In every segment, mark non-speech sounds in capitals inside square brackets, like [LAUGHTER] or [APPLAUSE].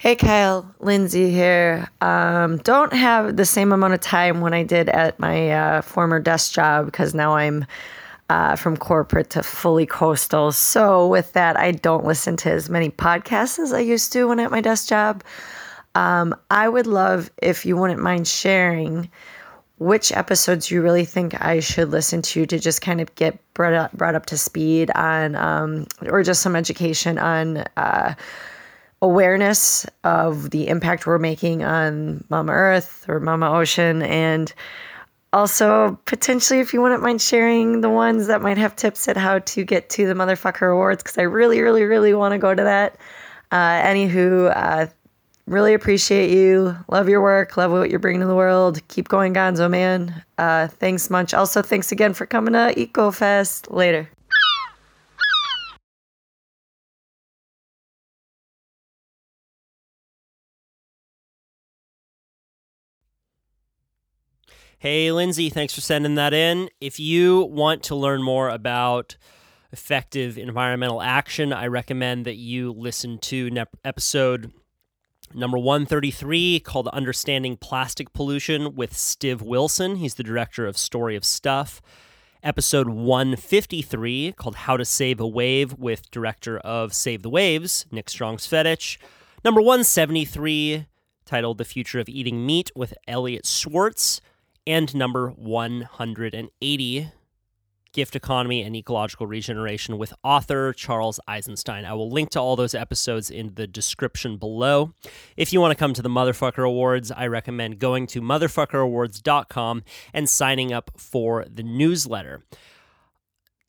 Hey Kyle, Lindsay here. Um, don't have the same amount of time when I did at my uh, former desk job because now I'm uh, from corporate to fully coastal. So, with that, I don't listen to as many podcasts as I used to when at my desk job. Um, I would love if you wouldn't mind sharing which episodes you really think I should listen to to just kind of get brought up, brought up to speed on, um, or just some education on. Uh, awareness of the impact we're making on Mama Earth or Mama Ocean. And also, potentially, if you wouldn't mind sharing the ones that might have tips at how to get to the Motherfucker Awards, because I really, really, really want to go to that. Uh, anywho, uh, really appreciate you. Love your work. Love what you're bringing to the world. Keep going, Gonzo, man. Uh, thanks much. Also, thanks again for coming to EcoFest. Later. Hey, Lindsay, thanks for sending that in. If you want to learn more about effective environmental action, I recommend that you listen to ne- episode number 133 called Understanding Plastic Pollution with Stiv Wilson. He's the director of Story of Stuff. Episode 153 called How to Save a Wave with director of Save the Waves, Nik Strong-Cvetich. Number 173 titled The Future of Eating Meat with Elliot Swartz and number 180 Gift Economy and Ecological Regeneration with author Charles Eisenstein. I will link to all those episodes in the description below. If you want to come to the Motherfucker Awards, I recommend going to motherfuckerawards.com and signing up for the newsletter.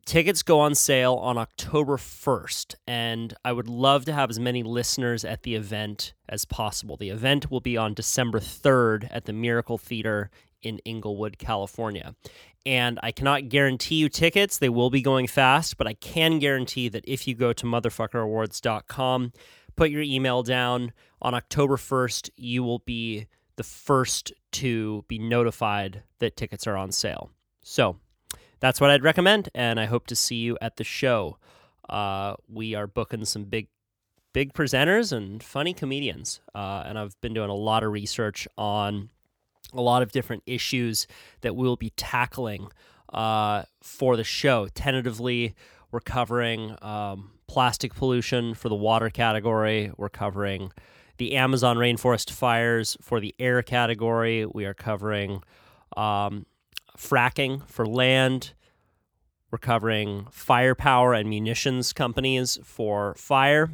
Tickets go on sale on October 1st, and I would love to have as many listeners at the event as possible. The event will be on December 3rd at the Miracle Theater in Inglewood, California. And I cannot guarantee you tickets, they will be going fast, but I can guarantee that if you go to motherfuckerawards.com, put your email down on October 1st, you will be the first to be notified that tickets are on sale. So that's what I'd recommend, and I hope to see you at the show. Uh, we are booking some big big presenters and funny comedians. Uh, and I've been doing a lot of research on a lot of different issues that we'll be tackling uh, for the show. Tentatively, we're covering um, plastic pollution for the water category. We're covering the Amazon rainforest fires for the air category. We are covering um, fracking for land. We're covering firepower and munitions companies for fire.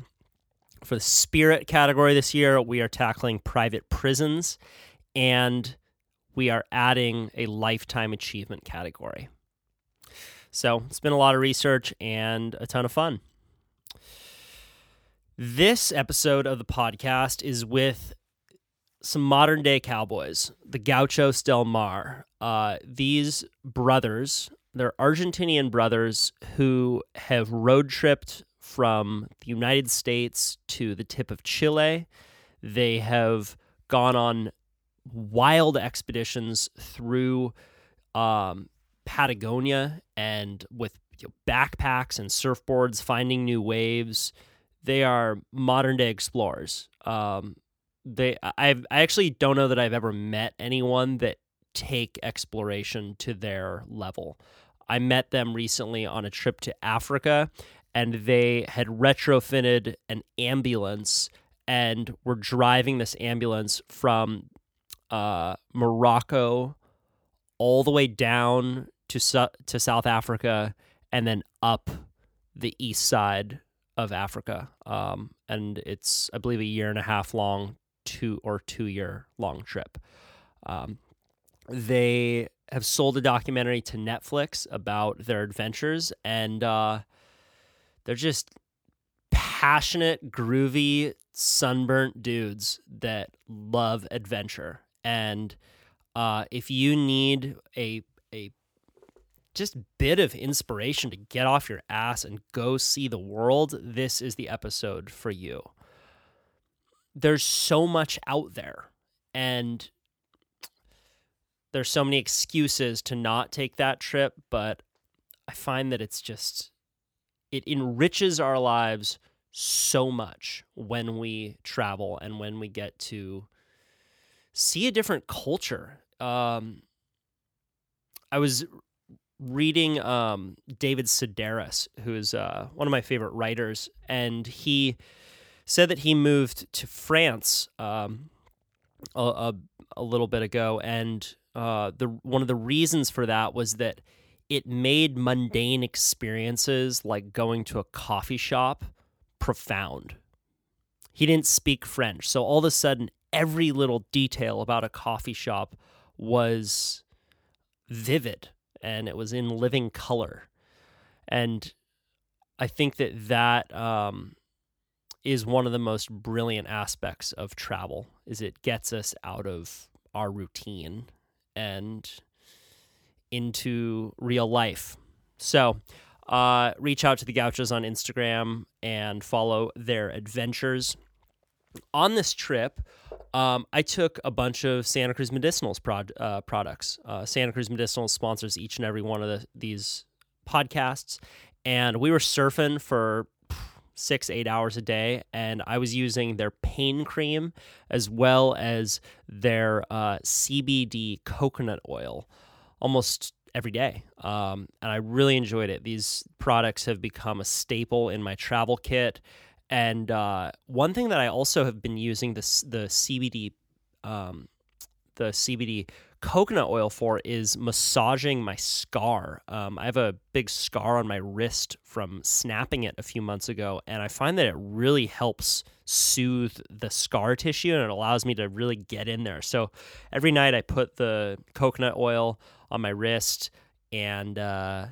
For the spirit category this year, we are tackling private prisons and we are adding a lifetime achievement category. So it's been a lot of research and a ton of fun. This episode of the podcast is with some modern day cowboys, the Gauchos del Mar. Uh, these brothers, they're Argentinian brothers who have road tripped from the United States to the tip of Chile. They have gone on wild expeditions through um, Patagonia and with you know, backpacks and surfboards, finding new waves. They are modern day explorers. Um, they, I've, I actually don't know that I've ever met anyone that take exploration to their level. I met them recently on a trip to Africa, and they had retrofitted an ambulance and were driving this ambulance from uh, Morocco all the way down to su- to South Africa and then up the east side of Africa. Um, and it's I believe a year and a half long, two or two year long trip. Um, they have sold a documentary to Netflix about their adventures, and uh, they're just passionate, groovy, sunburnt dudes that love adventure and uh, if you need a a just bit of inspiration to get off your ass and go see the world, this is the episode for you. There's so much out there, and there's so many excuses to not take that trip, but I find that it's just it enriches our lives so much when we travel and when we get to see a different culture. Um, I was reading um, David Sedaris, who is uh, one of my favorite writers, and he said that he moved to France um, a, a, a, little bit ago, and uh, the one of the reasons for that was that it made mundane experiences like going to a coffee shop profound. He didn't speak French, so all of a sudden, every little detail about a coffee shop was vivid and it was in living color. And I think that that um, is one of the most brilliant aspects of travel is it gets us out of our routine and into real life. So, uh, reach out to the Gauchos on Instagram and follow their adventures. On this trip, um, I took a bunch of Santa Cruz Medicinals prod, uh, products. Uh, Santa Cruz Medicinals sponsors each and every one of the, these podcasts, and we were surfing for six, eight hours a day, and I was using their pain cream as well as their uh, CBD coconut oil almost every day. Um, and I really enjoyed it. These products have become a staple in my travel kit. And uh, one thing that I also have been using the the CBD um, the CBD coconut oil for is massaging my scar. Um, I have a big scar on my wrist from snapping it a few months ago, and I find that it really helps soothe the scar tissue and it allows me to really get in there. So every night I put the coconut oil on my wrist, and uh,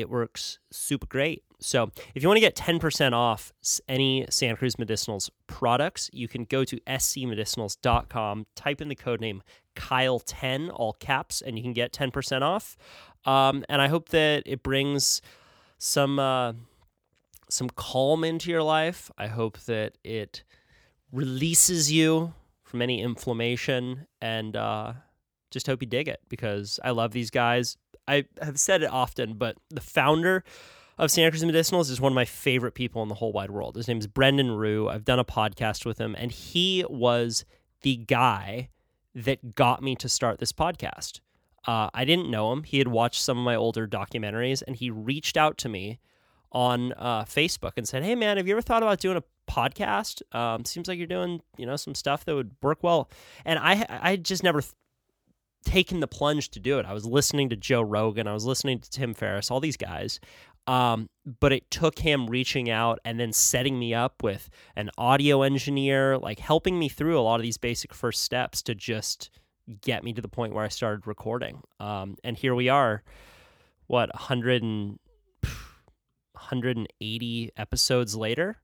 it works super great. So, if you want to get 10% off any Santa Cruz Medicinals products, you can go to scmedicinals.com, type in the code name Kyle10, all caps, and you can get 10% off. Um, and I hope that it brings some uh, some calm into your life. I hope that it releases you from any inflammation, and uh, just hope you dig it because I love these guys. I have said it often, but the founder of Santa Cruz Medicinals is one of my favorite people in the whole wide world. His name is Brendan Rue. I've done a podcast with him, and he was the guy that got me to start this podcast. Uh, I didn't know him. He had watched some of my older documentaries, and he reached out to me on uh, Facebook and said, "Hey, man, have you ever thought about doing a podcast? Um, seems like you're doing, you know, some stuff that would work well." And I, I just never taken the plunge to do it. I was listening to Joe Rogan, I was listening to Tim Ferriss, all these guys. Um, but it took him reaching out and then setting me up with an audio engineer, like helping me through a lot of these basic first steps to just get me to the point where I started recording. Um, and here we are, what, 100 and, 180 episodes later.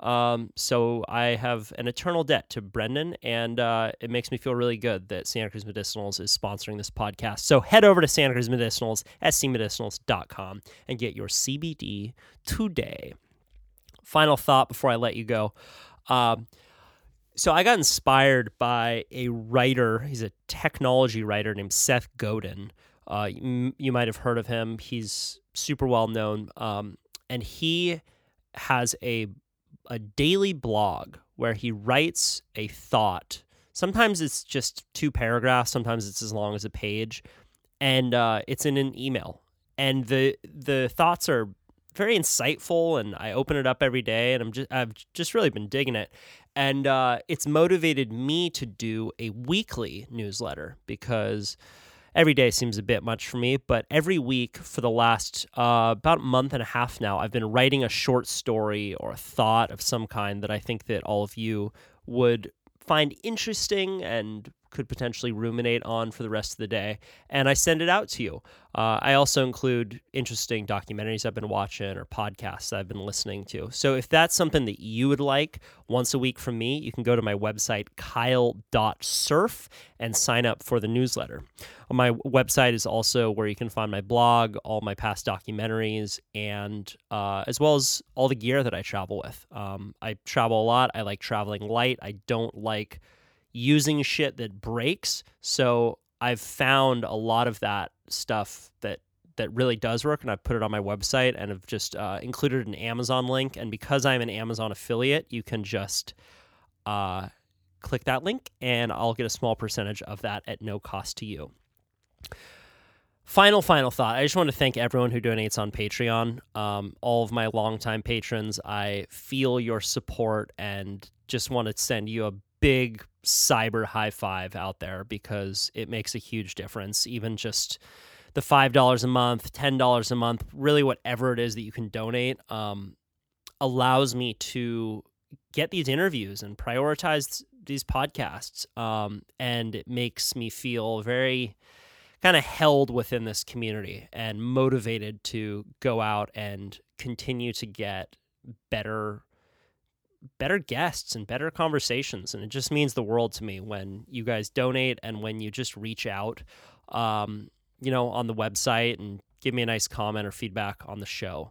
Um, so I have an eternal debt to Brendan, and uh, it makes me feel really good that Santa Cruz Medicinals is sponsoring this podcast. So head over to Santa Cruz Medicinals, scmedicinals.com, and get your CBD today. Final thought before I let you go. Um, so I got inspired by a writer. He's a technology writer named Seth Godin. Uh, you, you might have heard of him. He's super well known, um, and he has a a daily blog where he writes a thought. Sometimes it's just two paragraphs, sometimes it's as long as a page, and uh, it's in an email. And the the thoughts are very insightful, and I open it up every day, and I'm just I've just really been digging it, and uh, it's motivated me to do a weekly newsletter because every day seems a bit much for me, but every week for the last uh, about month and a half now, I've been writing a short story or a thought of some kind that I think that all of you would find interesting and could potentially ruminate on for the rest of the day. And I send it out to you. Uh, I also include interesting documentaries I've been watching or podcasts I've been listening to. So if that's something that you would like once a week from me, you can go to my website, kyle.surf, and sign up for the newsletter. My website is also where you can find my blog, all my past documentaries, and uh, as well as all the gear that I travel with. Um, I travel a lot. I like traveling light. I don't like using shit that breaks. So I've found a lot of that stuff that that really does work, and I've put it on my website and have just uh, included an Amazon link. And because I'm an Amazon affiliate, you can just uh, click that link, and I'll get a small percentage of that at no cost to you. Final, final thought. I just want to thank everyone who donates on Patreon. Um, all of my longtime patrons. I feel your support and just want to send you a big cyber high five out there because it makes a huge difference. Even just the five dollars a month, ten dollars a month, really whatever it is that you can donate, um, allows me to get these interviews and prioritize these podcasts. Um, and it makes me feel very kind of held within this community and motivated to go out and continue to get better better guests and better conversations and it just means the world to me when you guys donate and when you just reach out um, you know on the website and give me a nice comment or feedback on the show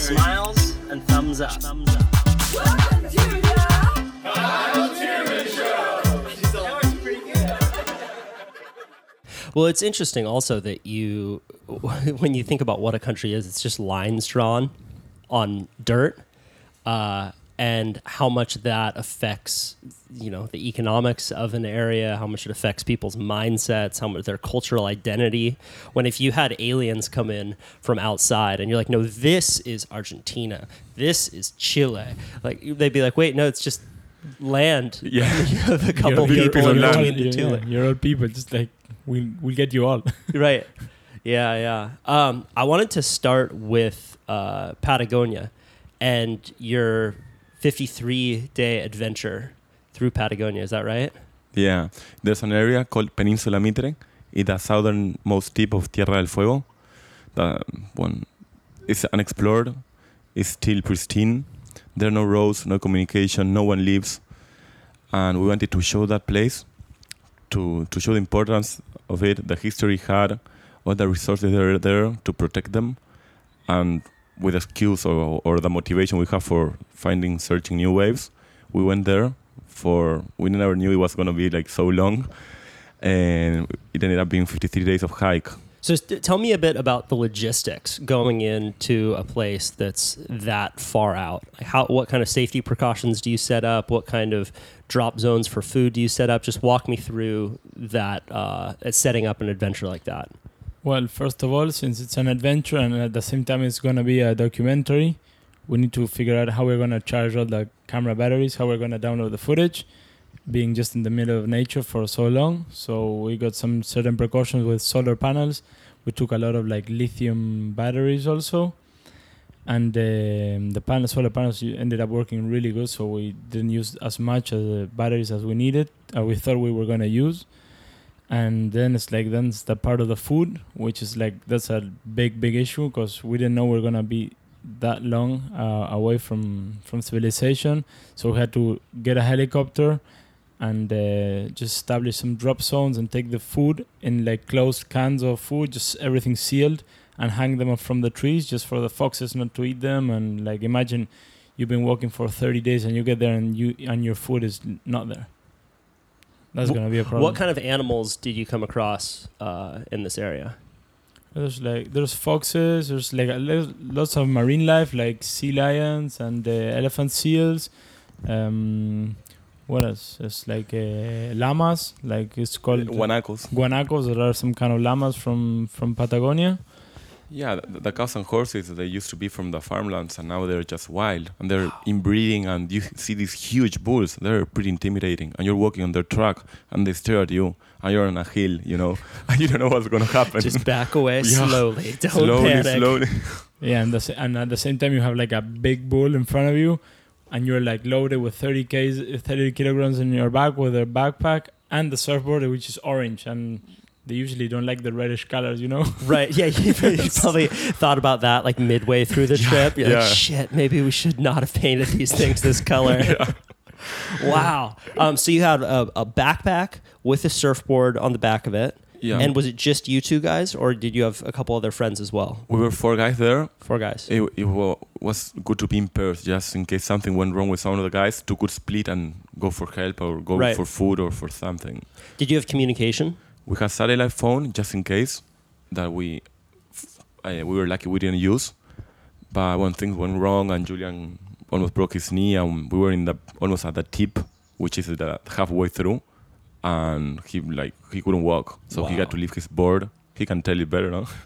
Smiles and thumbs up. Thumbs up. Welcome to the Well, it's interesting also that you, [LAUGHS] when you think about what a country is, it's just lines drawn on dirt, uh, and how much that affects, you know, the economics of an area, how much it affects people's mindsets, how much their cultural identity. When if you had aliens come in from outside and you're like, no, this is Argentina, this is Chile, like they'd be like, wait, no, it's just land. [LAUGHS] Yeah. [LAUGHS] you have a couple You're people people in on land. yeah, yeah, you're all people. Just like we we'll get you all. [LAUGHS] right. Yeah, yeah. Um, I wanted to start with uh, Patagonia and your 53 day adventure through Patagonia. Is that right? Yeah, there's an area called Peninsula Mitre, it's the southernmost tip of Tierra del Fuego. The one is unexplored, it's still pristine. There are no roads, no communication, no one lives, and we wanted to show that place, to to show the importance of it, the history it had, all the resources that are there to protect them, and with the skills or, or the motivation we have for finding, searching new waves, we went there for we never knew it was going to be like so long and it ended up being 53 days of hike So tell me a bit about the logistics going into a place that's that far out. How, what kind of safety precautions do you set up? What kind of drop zones for food do you set up? Just walk me through that, uh, setting up an adventure like that. Well, first of all, since it's an adventure and at the same time it's gonna be a documentary, we need to figure out how we're gonna charge all the camera batteries, how we're gonna download the footage, being just in the middle of nature for so long. So we got some certain precautions with solar panels. We took a lot of like lithium batteries also, and um, the panel solar panels ended up working really good. So we didn't use as much of the batteries as we needed. Uh, we thought we were gonna use and then it's like then it's the part of the food which is like that's a big big issue because we didn't know we are gonna be that long uh, away from from civilization. So we had to get a helicopter and uh, just establish some drop zones and take the food in like closed cans of food just everything sealed and hang them up from the trees just for the foxes not to eat them. And like imagine you've been walking for 30 days and you get there and you and your food is not there that's Wh- gonna be a problem What kind of animals did you come across uh, in this area? There's like there's foxes. There's like there's lots of marine life like sea lions and uh, elephant seals. Um, what else? It's like uh, llamas. Like it's called guanacos guanacos. There are some kind of llamas from from Patagonia. Yeah the, the cows and horses they used to be from the farmlands and now they're just wild and they're inbreeding and you see these huge bulls they're pretty intimidating and you're walking on their track and they stare at you and you're on a hill you know [LAUGHS] and you don't know what's going to happen Just back away [LAUGHS] Yeah. slowly. Don't slowly panic. slowly Yeah, and the, and at the same time you have like a big bull in front of you, and you're like loaded with 30 k's, 30 kilograms in your back with a backpack and the surfboard which is orange and they usually don't like the reddish colors, you know. [LAUGHS] Right. Yeah. You, [LAUGHS] you probably thought about that like midway through the trip. You're like, Yeah. shit, maybe we should not have painted these things this color. [LAUGHS] wow. Um, so you had a, a backpack with a surfboard on the back of it. Yeah. And was it just you two guys, or did you have a couple other friends as well? we were four guys there. Four guys. It, it was good to be in pairs, just in case something went wrong with some of the guys, to could split and go for help or go Right. for food or for something. Did you have communication? We had satellite phone just in case that we uh, we were lucky we didn't use. But when things went wrong and Julian almost broke his knee and we were in the almost at the tip, which is the halfway through, and he like he couldn't walk, so he Wow. had to leave his board. He can tell you better, no? [LAUGHS]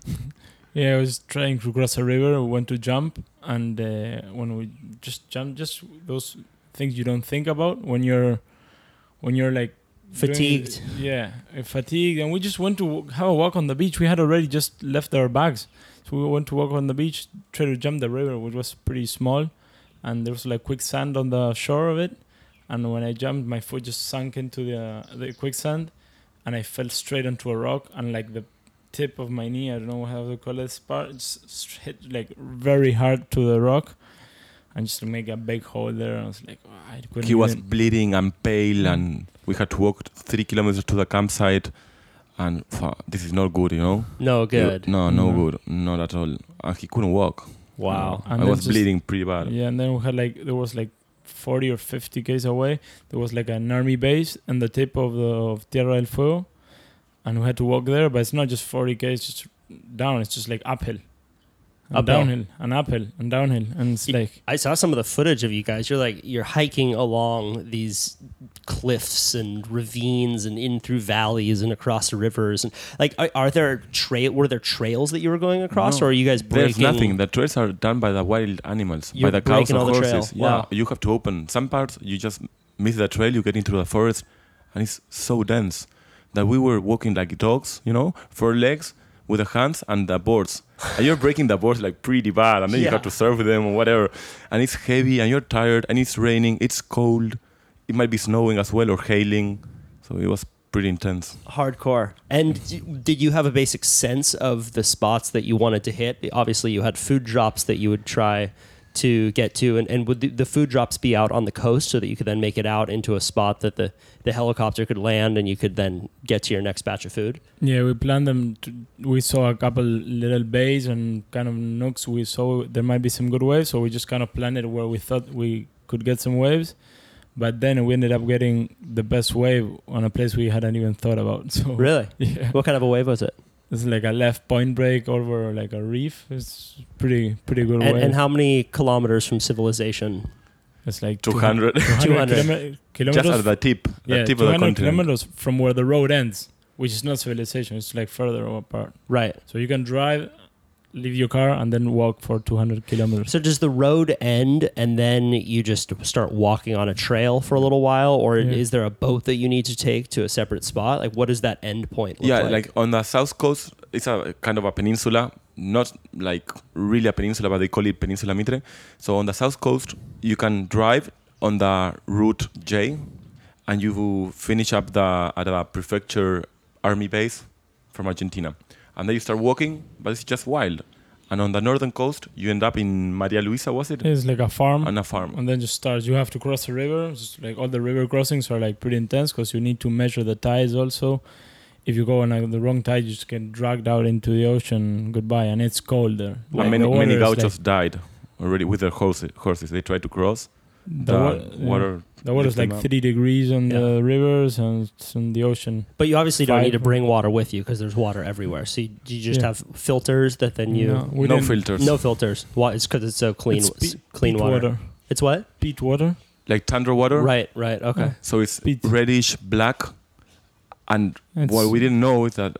Yeah, I was trying to cross a river. We went to jump, and uh, when we just jump, just those things you don't think about when you're when you're like Fatigued. yeah, uh, fatigued, and we just went to have a walk on the beach. We had already just left our bags, so we went to walk on the beach, try to jump the river, which was pretty small, and there was like quicksand on the shore of it. And when I jumped, my foot just sunk into the the quicksand, and I fell straight onto a rock, and like the tip of my knee, I don't know how to call this part, just hit like very hard to the rock, and just to make a big hole there. I was like, oh, I couldn't. he was even- bleeding and pale, and we had to walk three kilometers to the campsite. And this is not good, you know. No, good. No, no No. good, not at all. And he couldn't walk. Wow. And I was just- bleeding pretty bad. Yeah, and then we had like there was like forty or fifty k's away. There was like an army base and the tip of the of Tierra del Fuego, and we had to walk there. But it's not just forty k's just down. It's just like uphill, and Uphill. downhill, and uphill, and downhill, and it's like I saw some of the footage of you guys. You're like you're hiking along these cliffs and ravines and in through valleys and across rivers and like are, are there trail were there trails that you were going across No. or are you guys breaking There's nothing. The trails are done by the wild animals, You're by the cows and horses. trail. Yeah, Wow. you have to open some parts. You just miss the trail. You get into the forest, and it's so dense that we were walking like dogs. You know, four legs with the hands and the boards, and you're breaking the boards like pretty bad, and then you Yeah. have to serve them or whatever. And it's heavy, and you're tired, and it's raining. It's cold. It might be snowing as well or hailing. So it was pretty intense. hardcore and mm. did you have a basic sense of the spots that you wanted to hit obviously you had food drops that you would try to get to and, and would the, the food drops be out on the coast so that you could then make it out into a spot that the, the helicopter could land and you could then get to your next batch of food yeah, we planned them. To, we saw a couple little bays and kind of nooks. We saw there might be some good waves, so we just kind of planned it where we thought we could get some waves. But then we ended up getting the best wave on a place we hadn't even thought about. [LAUGHS] So really yeah. what kind of a wave was it It's like a left point break over like a reef. It's pretty pretty good and, way. and how many kilometers from civilization it's like 200. 200. [LAUGHS] kilome- kilometers. just at the tip, the yeah, tip of 200 the continent. kilometers from where the road ends, which is not civilization. It's like further apart. right So you can drive, leave your car, and then walk for 200 kilometers. so does the road end and then you just start walking on a trail for a little while or Yeah. is there a boat that you need to take to a separate spot like what does that end point look yeah, like? like? on the south coast, it's a kind of a peninsula, not like really a peninsula, but they call it Peninsula Mitre. So on the south coast, you can drive on the route J, and you will finish up the at a prefecture army base from Argentina, and then you start walking, but it's just wild. And on the northern coast, you end up in Maria Luisa, was it? It's like a farm. On a farm. and then just starts. You have to cross a river. Just like all the river crossings are like pretty intense because you need to measure the tides also. If you go on like, the wrong tide, you just get dragged out into the ocean. Goodbye, and it's cold there. And Like, many the many gauchos died already with their horses. Horses, they tried to cross. The, the, wa- water. The water is like up. three degrees on Yeah. the rivers and it's in the ocean. But you obviously don't need to bring water with you because there's water everywhere. So you, you just Yeah. have filters that then you no, we no filters. no filters. Why? It's because it's so clean, It's s- peat- clean peat water. It's what? Peat water. like tundra water. Right, right. Okay. So it's Peat. reddish black, and It's- what we didn't know is that,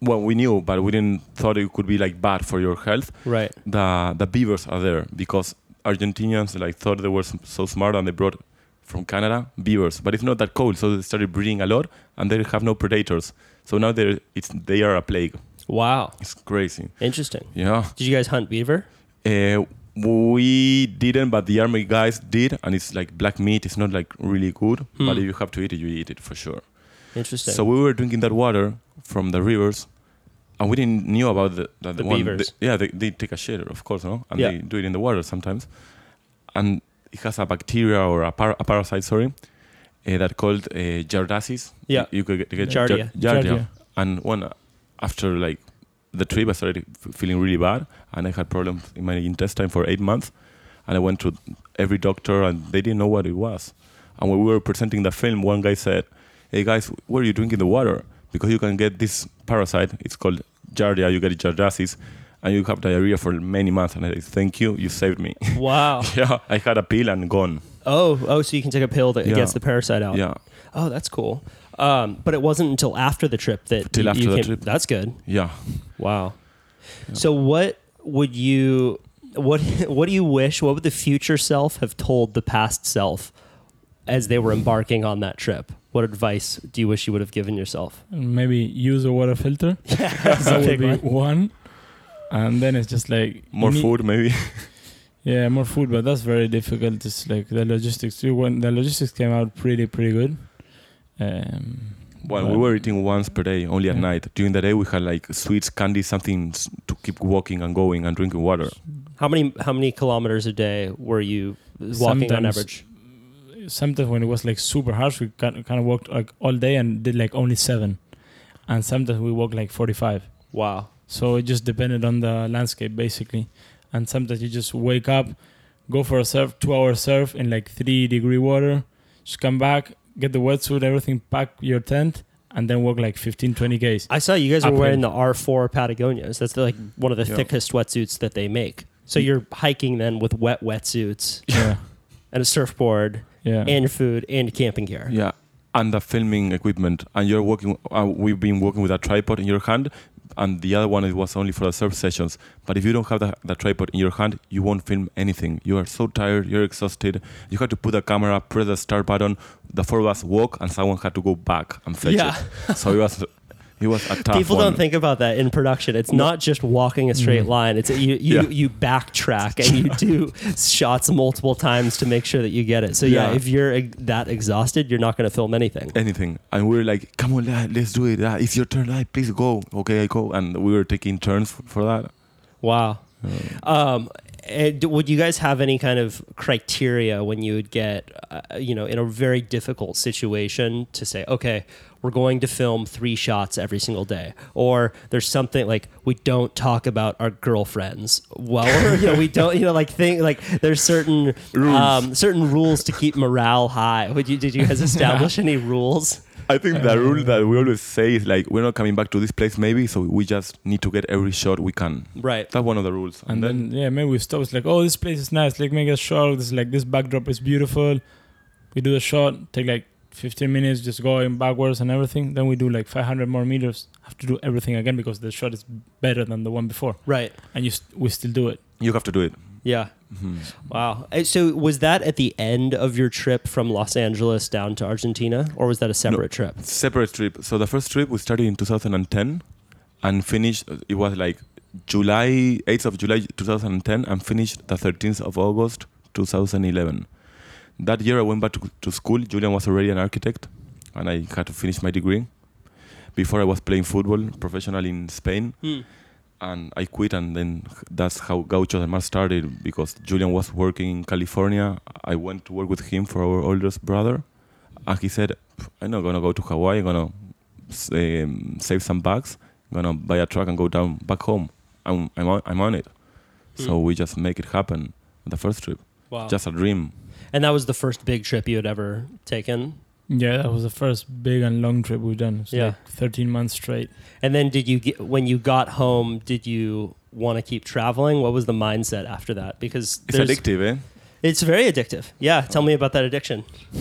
well, we knew, but we didn't thought it could be like bad for your health. Right. The the beavers are there because Argentinians like thought they were so smart and they brought from Canada beavers, but it's not that cold, so they started breeding a lot, and they have no predators. So now they're it's they are a plague. Wow. It's crazy. Interesting. Yeah. Did you guys hunt beaver? Uh, we didn't, but the army guys did, and it's like black meat. It's not like really good, Hmm. but if you have to eat it, you eat it for sure. Interesting. So we were drinking that water from the rivers, and we didn't knew about the that The one. beavers. yeah, they, they take a shit, of course, no, and Yeah. they do it in the water sometimes, and it has a bacteria or a, par- a parasite, sorry, uh, that called uh, Giardiasis. Yeah. you, you could get, get Giardia. Giardia. Giardia. And one after like the trip, I started feeling really bad, and I had problems in my intestine for eight months, and I went to every doctor, and they didn't know what it was. And when we were presenting the film, one guy said, "Hey guys, where are you drinking the water? Because you can get this parasite. It's called Giardia. You get Giardiasis, and you have diarrhea for many months." And I said, "Thank you, you saved me." [LAUGHS] wow. yeah, I had a pill and gone. Oh, oh, so you can take a pill that Yeah. gets the parasite out. Yeah, Oh, that's cool. Um, but it wasn't until after the trip that Till you, after you the came- trip. That's good. yeah. Wow. So what would you what [LAUGHS] what do you wish what would the future self have told the past self as they were embarking on that trip? What advice do you wish you would have given yourself? Maybe use a water filter. Yeah, [LAUGHS] that would be one. one. And then it's just like More need- food, maybe. [LAUGHS] Yeah, more food, but that's very difficult. It's like the logistics. too. When the logistics came out pretty pretty good. Um, Well, but- we were eating once per day, only at Yeah. night. During the day, we had like sweets, candy, something to keep walking and going and drinking water. How many how many kilometers a day were you walking on average? sometimes when it was like super harsh, we kind kind of walked like all day and did like only seven, and sometimes we walked like forty five. Wow. So it just depended on the landscape basically, and sometimes you just wake up, go for a surf, two hour surf in like three degree water, just come back, get the wetsuit, everything, pack your tent, and then walk like 15, 20 k's. I saw you guys were wearing the R4 Patagonias. That's like one of the Yeah. thickest wetsuits that they make. So you're hiking then with wet wetsuits [LAUGHS] Yeah, and a surfboard yeah. and your food and camping gear. Yeah, and the filming equipment. And you're working. Uh, we've been working with a tripod in your hand, and the other one it was only for the surf sessions. But if you don't have the, the tripod in your hand, you won't film anything. You are so tired. You're exhausted. You have to put the camera, press the start button. The four of us walk, and someone had to go back and fetch Yeah. it. So it was. It was a tough People one. don't think about that in production. It's not just walking a straight line. It's you you, Yeah. you backtrack and you [LAUGHS] do shots multiple times to make sure that you get it. So yeah, Yeah. if you're ex- that exhausted, you're not going to film anything. anything. And we were like, come on, lad, let's do it. Ah, it's your turn, lad, please go. Okay, I go. And we were taking turns f- for that. Wow. Um, and would you guys have any kind of criteria when you would get, uh, you know, in a very difficult situation to say, okay, we're going to film three shots every single day, or there's something like we don't talk about our girlfriends. Well, [LAUGHS] you know, we don't, you know, like think like there's certain um, certain rules to keep morale high. Would you did you guys [LAUGHS] establish any rules? I think the um, rule that we always say is like, we're not coming back to this place maybe, so we just need to get every shot we can. Right. That's one of the rules. and then yeah, maybe we stop. It's like, oh, this place is nice. Like make a shot. This like this backdrop is beautiful. We do the shot. Take like 15 minutes, just going backwards and everything. Then we do like 500 more meters. Have to do everything again because the shot is better than the one before, Right. and you st- we still do it. you have to do it. Yeah. Mhm. Wow. Uh, So was that at the end of your trip from Los Angeles down to Argentina, or was that a separate trip? Separate trip. So the first trip we started in 2010 and finished, it was like July, 8th of July 2010 and finished the 13th of August 2011. That year I went back to, to school. Julian was already an architect and I had to finish my degree. Before I was playing football professionally in Spain. And I quit, and then that's how Gaucho del Mar started because Julian was working in California. I went to work with him for our oldest brother, and he said, "I'm not gonna go to Hawaii. I'm gonna um, save some bucks. I'm gonna buy a truck and go down back home. I'm I'm on, I'm on it." So we just make it happen. The first trip, Wow. just a dream. and that was the first big trip you had ever taken. Yeah, that was the first big and long trip we've done. It's Yeah. like 13 months straight. And then did you get when you got home? Did you want to keep traveling? What was the mindset after that? Because It's there's- addictive, eh? It's very addictive. Yeah, tell me about that addiction. [LAUGHS]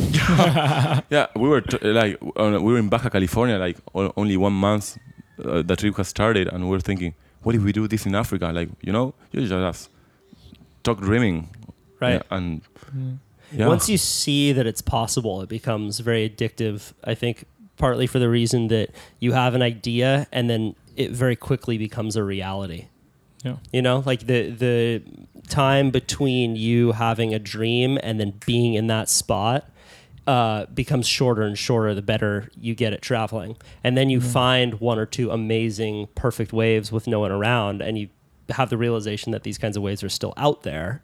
Yeah, we were t- like uh, we were in Baja California, like o- only one month uh, the trip has started, and we were thinking, what if we do this in Africa? Like you know, you just talk dreaming, Right. Yeah, and yeah, Once you see that it's possible, it becomes very addictive. I think partly for the reason that you have an idea and then it very quickly becomes a reality. Yeah. You know, like the the time between you having a dream and then being in that spot uh, becomes shorter and shorter the better you get at traveling. And then you find one or two amazing, perfect waves with no one around, and you have the realization that these kinds of waves are still out there.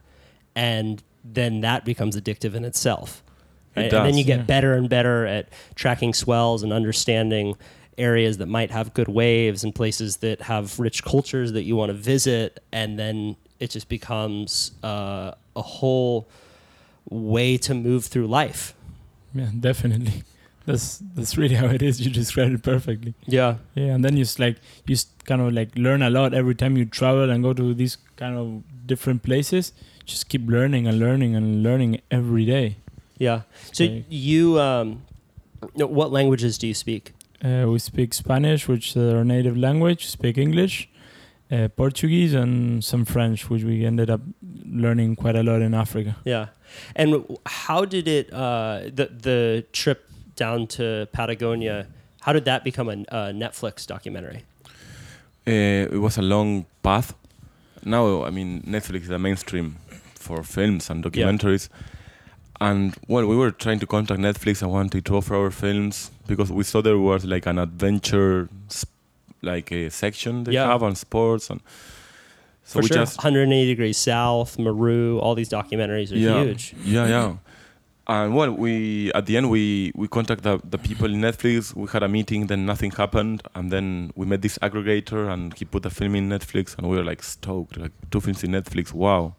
And then that becomes addictive in itself. It right? And then you get yeah. better and better at tracking swells and understanding areas that might have good waves and places that have rich cultures that you want to visit. And then it just becomes uh, a whole way to move through life. Yeah, definitely. [LAUGHS] That's that's really how it is. You described it perfectly. Yeah. Yeah, and then you s- like you s- kind of like learn a lot every time you travel and go to these kind of different places. Just keep learning and learning and learning every day. Yeah. So Okay. you, um, what languages do you speak? Uh, we speak Spanish, which is our native language. Speak English, uh, Portuguese, and some French, which we ended up learning quite a lot in Africa. Yeah. And how did it, uh, the, the trip down to Patagonia, how did that become a, a Netflix documentary? Uh, it was a long path. Now, I mean, Netflix is a mainstream for films and documentaries. And well, we were trying to contact Netflix and wanted to offer our films because we saw there was like an adventure, sp- like a section they Yeah. have on sports and. So For we sure. just 180 Degrees South, Maru, all these documentaries are yeah, huge. Yeah, yeah. And well, we at the end we we contacted the, the people in Netflix. We had a meeting, then nothing happened, and then we met this aggregator, and he put the film in Netflix, and we were like stoked, like two films in Netflix. Wow,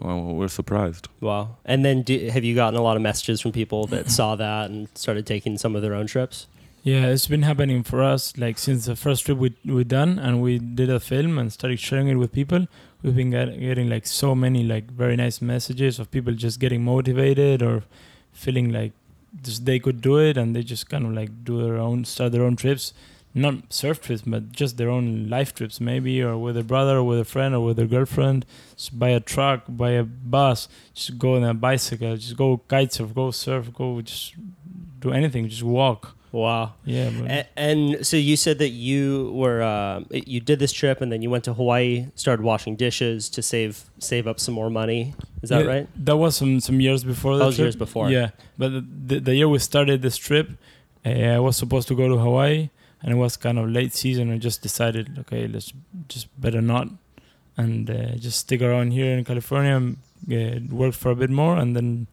wow, we're surprised. Wow. And then do, have you gotten a lot of messages from people that [CLEARS THROAT] saw that and started taking some of their own trips? Yeah, it's been happening for us like since the first trip we we done and we did a film and started sharing it with people. We've been get, getting like so many like very nice messages of people just getting motivated or feeling like just they could do it and they just kind of like do their own start their own trips, not surf trips but just their own life trips maybe or with a brother or with a friend or with their girlfriend. Just buy a truck, buy a bus, just go on a bicycle, just go kitesurf, go surf, go just do anything, just walk. Wow. Yeah, but And, and so you said that you were uh, you did this trip and then you went to Hawaii, started washing dishes to save save up some more money. Is that Yeah, right? That was some some years before. That was trip. years before. Yeah, but the, the, the year we started this trip, uh, I was supposed to go to Hawaii, and it was kind of late season. I just decided, okay, let's just better not, and uh, just stick around here in California, and, uh, work for a bit more, and then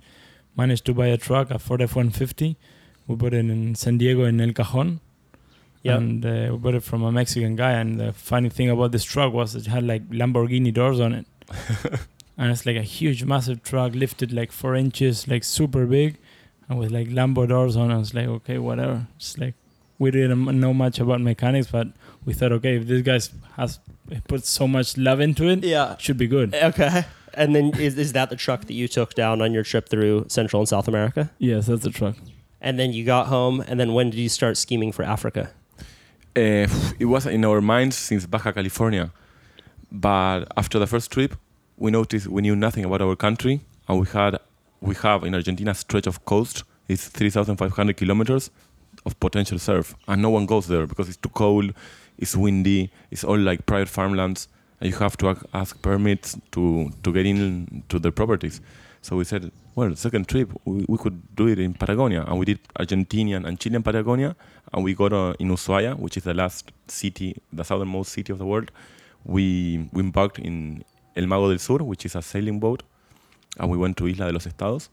managed to buy a truck, a Ford F-150. We bought it in San Diego in El Cajon. Yep. And uh, we bought it from a Mexican guy. And the funny thing about this truck was it had like Lamborghini doors on it. [LAUGHS] and it's like a huge, massive truck lifted like four inches, like super big, and with like Lambo doors on. I was like, okay, whatever. It's like we didn't know much about mechanics, but we thought, okay, if this guy has put so much love into it, Yeah. should be good. Okay. And then is, is that the truck that you took down on your trip through Central and South America? Yes, that's the truck. And then you got home, and then when did you start scheming for Africa? Uh, it was in our minds since Baja California, but after the first trip, we noticed we knew nothing about our country, and we had we have in Argentina a stretch of coast. It's 3,500 kilometers of potential surf, and no one goes there because it's too cold, it's windy, it's all like private farmlands, and you have to ask permits to to get in to the properties. So we said, well, second trip, we, we could do it in Patagonia. And we did Argentinian and Chilean Patagonia. And we got uh, in Ushuaia, which is the last city, the southernmost city of the world. We, we embarked in El Mago del Sur, which is a sailing boat. And we went to Isla de los Estados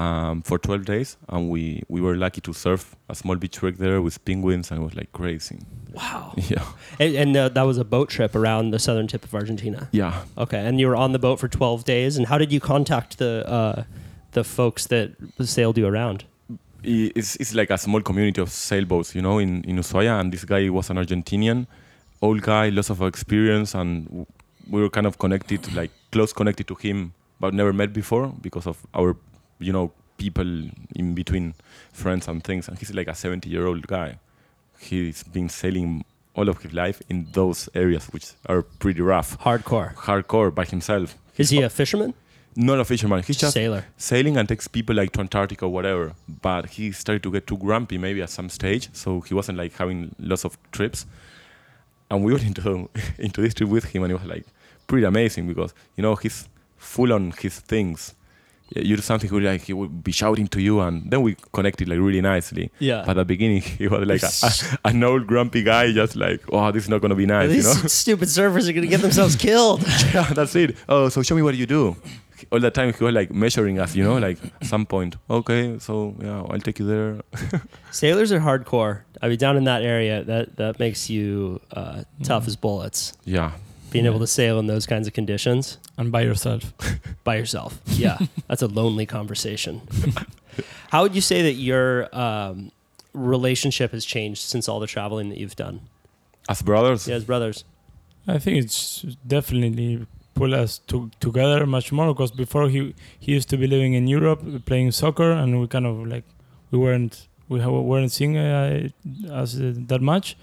um, for 12 days. And we, we were lucky to surf a small beach wreck there with penguins. And it was like crazy. Wow. [LAUGHS] Yeah. And, and uh, that was a boat trip around the southern tip of Argentina. Yeah. Okay. And you were on the boat for 12 days. And how did you contact the uh, the folks that sailed you around? it's, it's like a small community of sailboats, you know, in, in Ushuaia. And this guy was an Argentinian, old guy, lots of experience. And we were kind of connected, like close connected to him, but never met before because of our, you know, people in between friends and things. And he's like a 70 year old guy. He's been sailing all of his life in those areas, which are pretty rough, Hardcore. hardcore by himself. Is he a fisherman? Not a fisherman. He's just sailor. sailing and takes people like to Antarctica or whatever. But he started to get too grumpy maybe at some stage, so he wasn't like having lots of trips. And we went [LAUGHS] into into this trip with him, and it was like pretty amazing because you know he's full on his things. Yeah, you do something, he would like he would be shouting to you, and then we connected like really nicely. Yeah. But at the beginning, [LAUGHS] he was like a, a, an old grumpy guy, just like, oh, this is not gonna be nice, you These know. [LAUGHS] stupid surfers are going to get themselves [LAUGHS] killed. yeah, that's it. Oh, so show me what you do. All the time he was like measuring us, you know, like some point. Okay, so yeah, I'll take you there. Sailors are hardcore. I mean, down in that area, that that makes you uh, tough as bullets. Yeah, Being Yeah. able to sail in those kinds of conditions And by yourself. [LAUGHS] by yourself, yeah, that's a lonely conversation. [LAUGHS] How would you say that your um, relationship has changed since all the traveling that you've done? as brothers. Yeah, as brothers. I think it's definitely pull us to, together much more because before he he used to be living in Europe playing soccer and we kind of like we weren't we weren't seeing uh, us uh, that much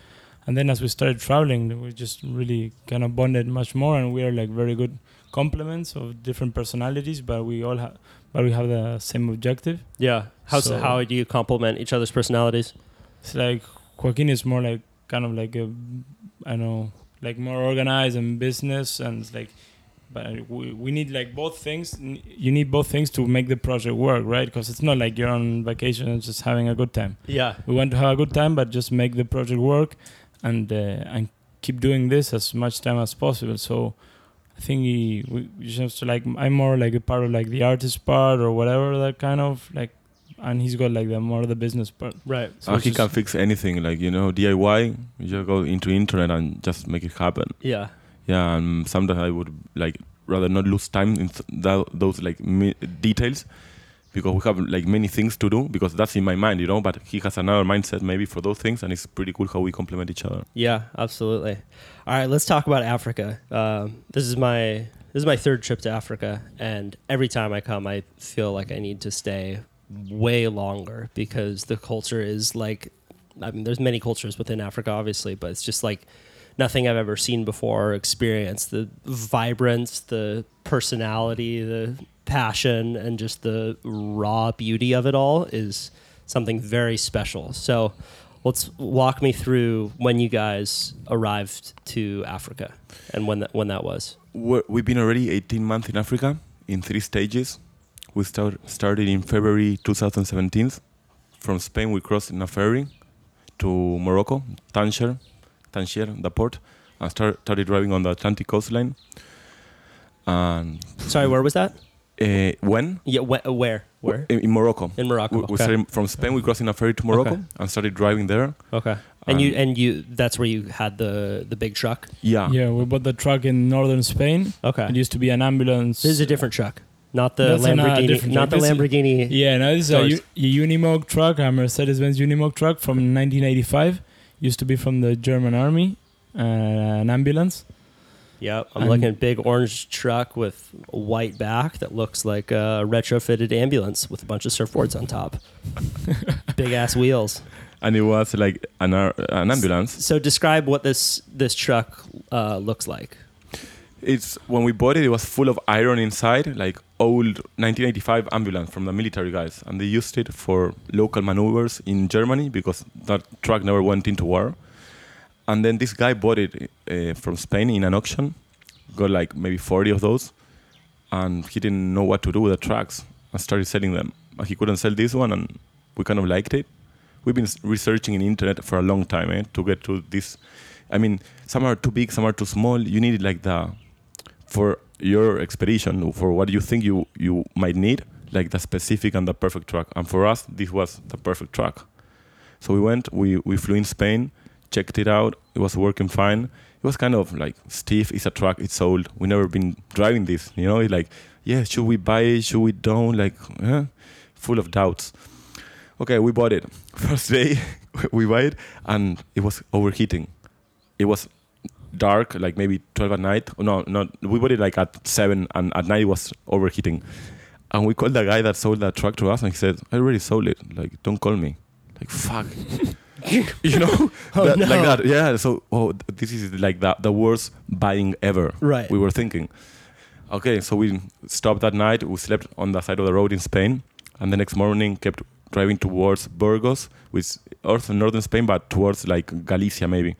and then as we started traveling we just really kind of bonded much more and we are like very good complements of different personalities but we all have but we have the same objective Yeah. How So- how do you complement each other's personalities? it's like Joaquin is more like kind of like a I know like more organized and business and it's like but we, we need like both things you need both things to make the project work right because it's not like you're on vacation and just having a good time Yeah. we want to have a good time but just make the project work and uh, and keep doing this as much time as possible so I think he, we we just like I'm more like a part of like the artist part or whatever that kind of like and he's got like the more the business part Right. so and he can fix anything, like you know, DIY. You just go into internet and just make it happen. Yeah. Yeah, and sometimes I would like rather not lose time in th- tho- those like mi- details because we have like many things to do because that's in my mind, you know. But he has another mindset maybe for those things, and it's pretty cool how we complement each other. Yeah, absolutely. All right, let's talk about Africa. Um, this is my this is my third trip to Africa, and every time I come, I feel like I need to stay way longer because the culture is like, I mean, there's many cultures within Africa, obviously, but it's just like nothing I've ever seen before or experienced. The vibrance, the personality, the passion, and just the raw beauty of it all is something very special. So let's walk me through when you guys arrived to Africa and when that when that was. We're, we've been already 18 months in Africa in three stages. We start, started in February 2017. From Spain, we crossed in a ferry to Morocco, Tangier, Tangier, the port, and start, started driving on the Atlantic coastline. And Sorry, where was that? Uh, when? Yeah, wh- uh, where? Where? In, in Morocco. In Morocco. We, we okay. started from Spain. We crossed in a ferry to Morocco Okay. and started driving there. okay. And you Um, and you that's where you had the the big truck. Yeah. Yeah, we bought the truck in northern Spain. Okay. It used to be an ambulance. This is a different truck, not the That's Lamborghini. different not the This is- Lamborghini. Yeah, no, this is a, Doors. U- a Unimog truck, a Mercedes-Benz Unimog truck from 1985. Used to be from the German army, uh, an ambulance. Yep, I'm And- looking at big orange truck with a white back that looks like a retrofitted ambulance with a bunch of surfboards on top. [LAUGHS] big ass wheels. And it was like an, an ambulance. So describe what this this truck uh, looks like. It's when we bought it, it was full of iron inside, like old 1985 ambulance from the military guys, and they used it for local maneuvers in Germany because that truck never went into war. And then this guy bought it uh, from Spain in an auction, got like maybe 40 of those, and he didn't know what to do with the trucks and started selling them. He couldn't sell this one, and we kind of liked it. We've been researching in internet for a long time eh, to get to this. I mean, some are too big, some are too small. You need like the for your expedition, for what you think you you might need, like the specific and the perfect truck. And for us, this was the perfect truck. So we went, we we flew in Spain, checked it out. It was working fine. It was kind of like stiff. It's a truck. It's old. We never been driving this. You know, it's like, yeah, should we buy it? Should we don't? Like, full of doubts. Okay, we bought it. [LAUGHS] First day, [LAUGHS] we buy it, and it was overheating. It was dark, like maybe 12 at night. Oh, No, no, we bought it like at 7, and at night it was overheating. And we called the guy that sold that truck to us, and he said, I already sold it. Like, don't call me. Like, fuck. [LAUGHS] [LAUGHS] you know? [LAUGHS] Oh, That- no. Like that. Yeah, so, oh, this is like the, the worst buying ever. Right. We were thinking. Okay, so we stopped that night. We slept on the side of the road in Spain, and the next morning kept driving towards Burgos, which also northern Spain, but towards like Galicia maybe,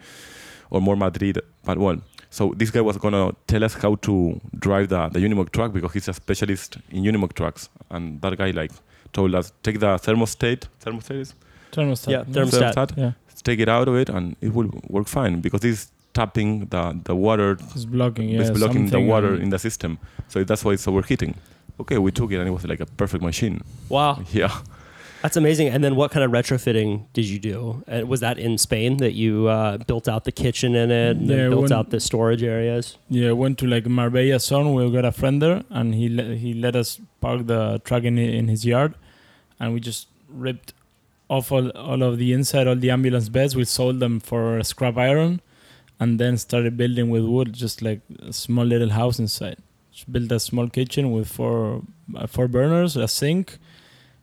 or more Madrid. But well, So this guy was gonna tell us how to drive the, the Unimog truck because he's a specialist in Unimog trucks. And that guy like told us take the thermostat, thermostat, is? Thermostat. Yeah, thermostat. Yeah, take it out of it, and it will work fine because it's tapping the the water, it's blocking. Yeah, it's blocking the water in the system. So that's why it's overheating. Okay, we took it and it was like a perfect machine. Wow, [LAUGHS] Yeah. that's amazing. And then what kind of retrofitting did you do? And was that in Spain that you uh, built out the kitchen in it and then Yeah, built when- out the storage areas? Yeah, went to like Marbella zone. We got a friend there, and he le- he let us park the truck in in his yard, and we just ripped off all, all of the inside, all the ambulance beds. We sold them for scrap iron, and then started building with wood, just like a small little house inside. Just built a small kitchen with four uh, four burners, a sink,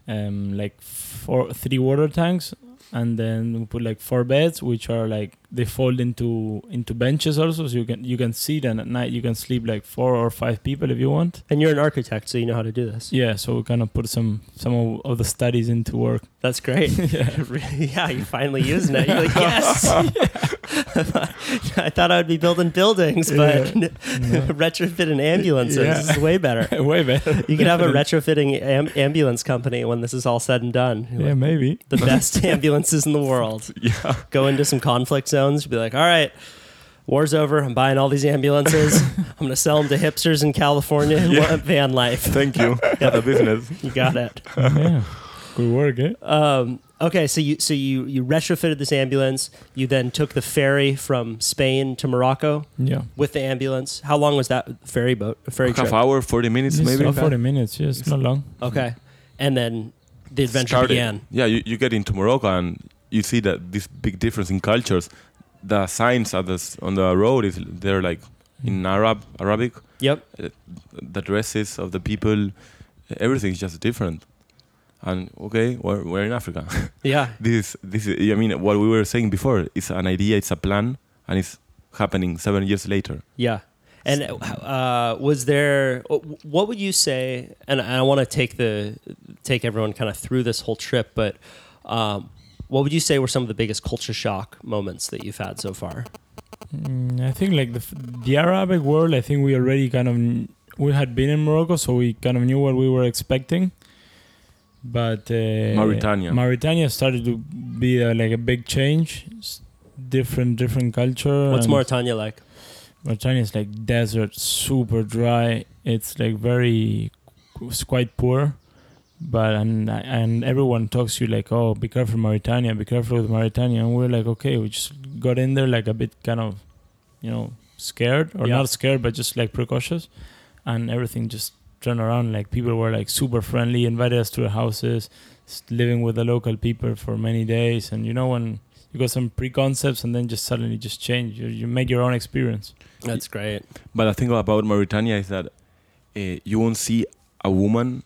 um, like four three water tanks, and then we put like four beds, which are like they fold into into benches also, so you can you can sit and at night you can sleep like four or five people if you want. And you're an architect, so you know how to do this. Yeah, so we kind of put some some of, of the studies into work. That's great. [LAUGHS] yeah. [LAUGHS] yeah you finally using it. You're like, [LAUGHS] yes. [LAUGHS] I thought I would be building buildings, but [LAUGHS] retrofitting ambulances Yeah. is way better. [LAUGHS] Way better. You could have a retrofitting am- ambulance company when this is all said and done. You're Yeah, like, maybe. the best ambulances in the world. Yeah. Go into some conflict zones, be like, all right, war's over. I'm buying all these ambulances. I'm going to sell them to hipsters in California who Yeah. want van life. Thank you. That's a business. You got it. yeah, good work, eh? Um, okay, so you so you you retrofitted this ambulance. You then took the ferry from Spain to Morocco Yeah. with the ambulance. How long was that ferry boat? Ferry Half trip? hour, 40 minutes It's maybe. about 40 minutes, yeah, it's not long. Okay, and then the adventure Started. began. Yeah, you, you get into Morocco and you see that this big difference in cultures. The signs at the, s- on the road is they're like mm. in Arab Arabic. Yep. Uh, the dresses of the people, everything is just different. And okay, we're, we're in Africa. [LAUGHS] Yeah. this is this is. I mean, what we were saying before is an idea, it's a plan, and it's happening seven years later. Yeah. And uh, was there? What would you say? And I want to take the take everyone kind of through this whole trip, but um, what would you say were some of the biggest culture shock moments that you've had so far? Mm, I think like the the Arabic world. I think we already kind of we had been in Morocco, so we kind of knew what we were expecting. But uh, Mauritania. Mauritania started to be uh, like a big change, s- different different culture. What's Mauritania like? Mauritania is like desert, super dry. It's like very, it's quite poor, but and and everyone talks to you like, oh, be careful Mauritania, be careful with Mauritania, and we're like, okay, we just got in there like a bit kind of, you know, scared or Yeah. not scared, but just like precautious, and everything just turned around. Like people were like super friendly, invited us to their houses, living with the local people for many days, and you know when. You got some preconcepts and then just suddenly just change. You, you make your own experience. That's great. But the thing about Mauritania is that uh, you won't see a woman,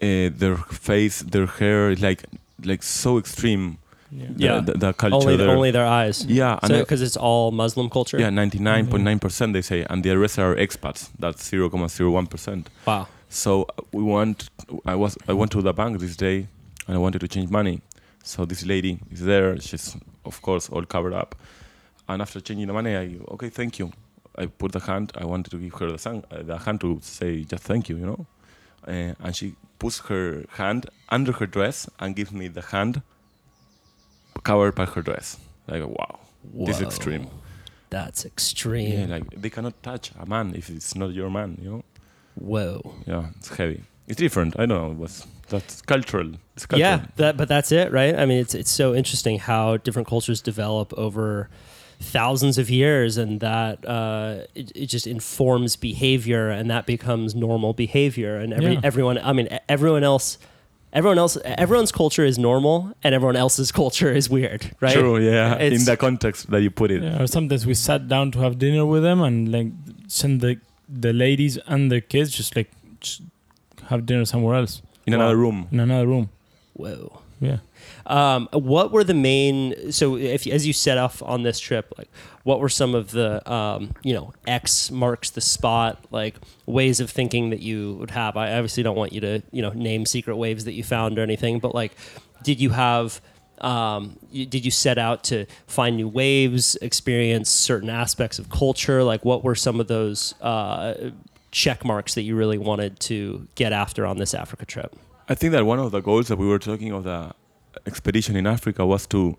uh, their face, their hair is like like so extreme. Yeah. The, Yeah. the, the culture Only, there. only their eyes. yeah, and So because it's all Muslim culture. yeah, ninety nine point nine percent they say, and the rest are expats. That's zero comma zero one percent. Wow. So uh, we want. I was. I went to the bank this day, and I wanted to change money. So this lady is there. She's of course all covered up. And after changing the money, I okay, thank you. I put the hand. I wanted to give her the, sang, uh, the hand to say just thank you, you know. Uh, and she puts her hand under her dress and gives me the hand covered by her dress. Like wow, this is extreme. That's extreme. Yeah, like they cannot touch a man if it's not your man, you know. Whoa. Yeah, it's heavy. It's different. I don't know. It was that's cultural. It's cultural. Yeah, that, but that's it, right? I mean, it's it's so interesting how different cultures develop over thousands of years, and that uh, it, it just informs behavior, and that becomes normal behavior, and every Yeah. everyone, I mean, everyone else. Everyone else, everyone's culture is normal, and everyone else's [LAUGHS] culture is weird, right? True. Yeah. It's- In the context that you put it. Yeah, or sometimes we sat down to have dinner with them and like send the the ladies and the kids just like just have dinner somewhere else In another room. in another room. Whoa. Yeah. Um, what were the main? So, if as you set off on this trip, like, what were some of the, um, you know, X marks the spot, like ways of thinking that you would have? I obviously don't want you to, you know, name secret waves that you found or anything, but like, did you have Um, you, did you set out to find new waves, experience certain aspects of culture? Like, what were some of those uh, check marks that you really wanted to get after on this Africa trip? I think that one of the goals that we were talking of the expedition in Africa was to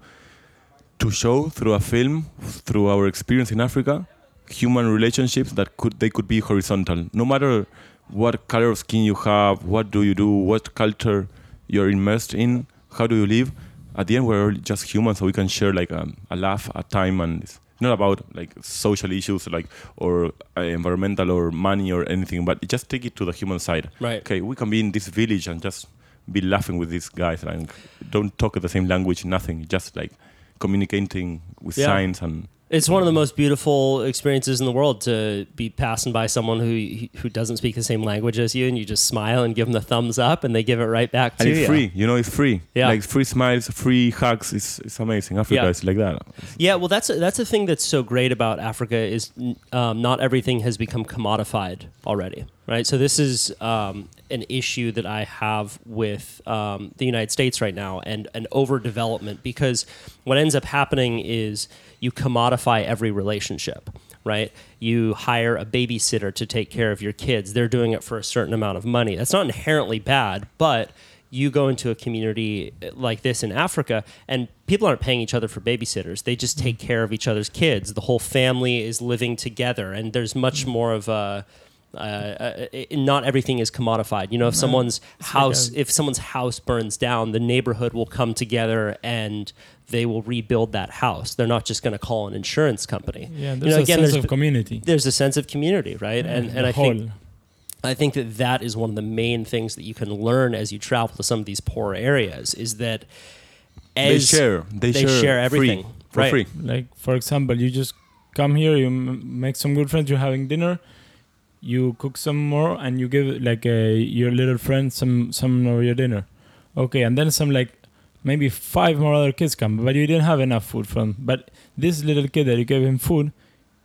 to show through a film, through our experience in Africa, human relationships that could they could be horizontal. No matter what color of skin you have, what do you do, what culture you're immersed in, how do you live. At the end, we're just humans, so we can share like a, a laugh, a time, and not about like social issues like or uh, environmental or money or anything, but just take it to the human side. Right. Okay, we can be in this village and just be laughing with these guys and don't talk the same language, nothing, just like communicating with Yeah. signs and It's one of the most beautiful experiences in the world to be passing by someone who who doesn't speak the same language as you, and you just smile and give them the thumbs up, and they give it right back to and it's you. free. You know, it's free. Yeah. like free smiles, free hugs. It's it's amazing. Africa Yeah. is like that. Yeah, well, that's that's the thing that's so great about Africa is um, not everything has become commodified already, right? So this is um, an issue that I have with um, the United States right now and an overdevelopment because what ends up happening is you commodify every relationship. Right, you hire a babysitter to take care of your kids. They're doing it for a certain amount of money. That's not inherently bad, but you go into a community like this in Africa, and people aren't paying each other for babysitters. They just take care of each other's kids. The whole family is living together, and there's much more of a. Uh, uh, it- not everything is commodified. You know, if someone's house, like a- if someone's house burns down, the neighborhood will come together and they will rebuild that house. They're not just going to call an insurance company. Yeah, You there's know, a again, sense there's- of community. There's a sense of community, right? and and I whole. think I think that that is one of the main things that you can learn as you travel to some of these poor areas is that they share. They, they share everything, free, for right. free. Like for example, you just come here, you m- make some good friends. You're having dinner, you cook some more, and you give like uh, your little friend some some of your dinner. Okay, and then some like maybe five more other kids come, but you didn't have enough food from. But this little kid that you gave him food,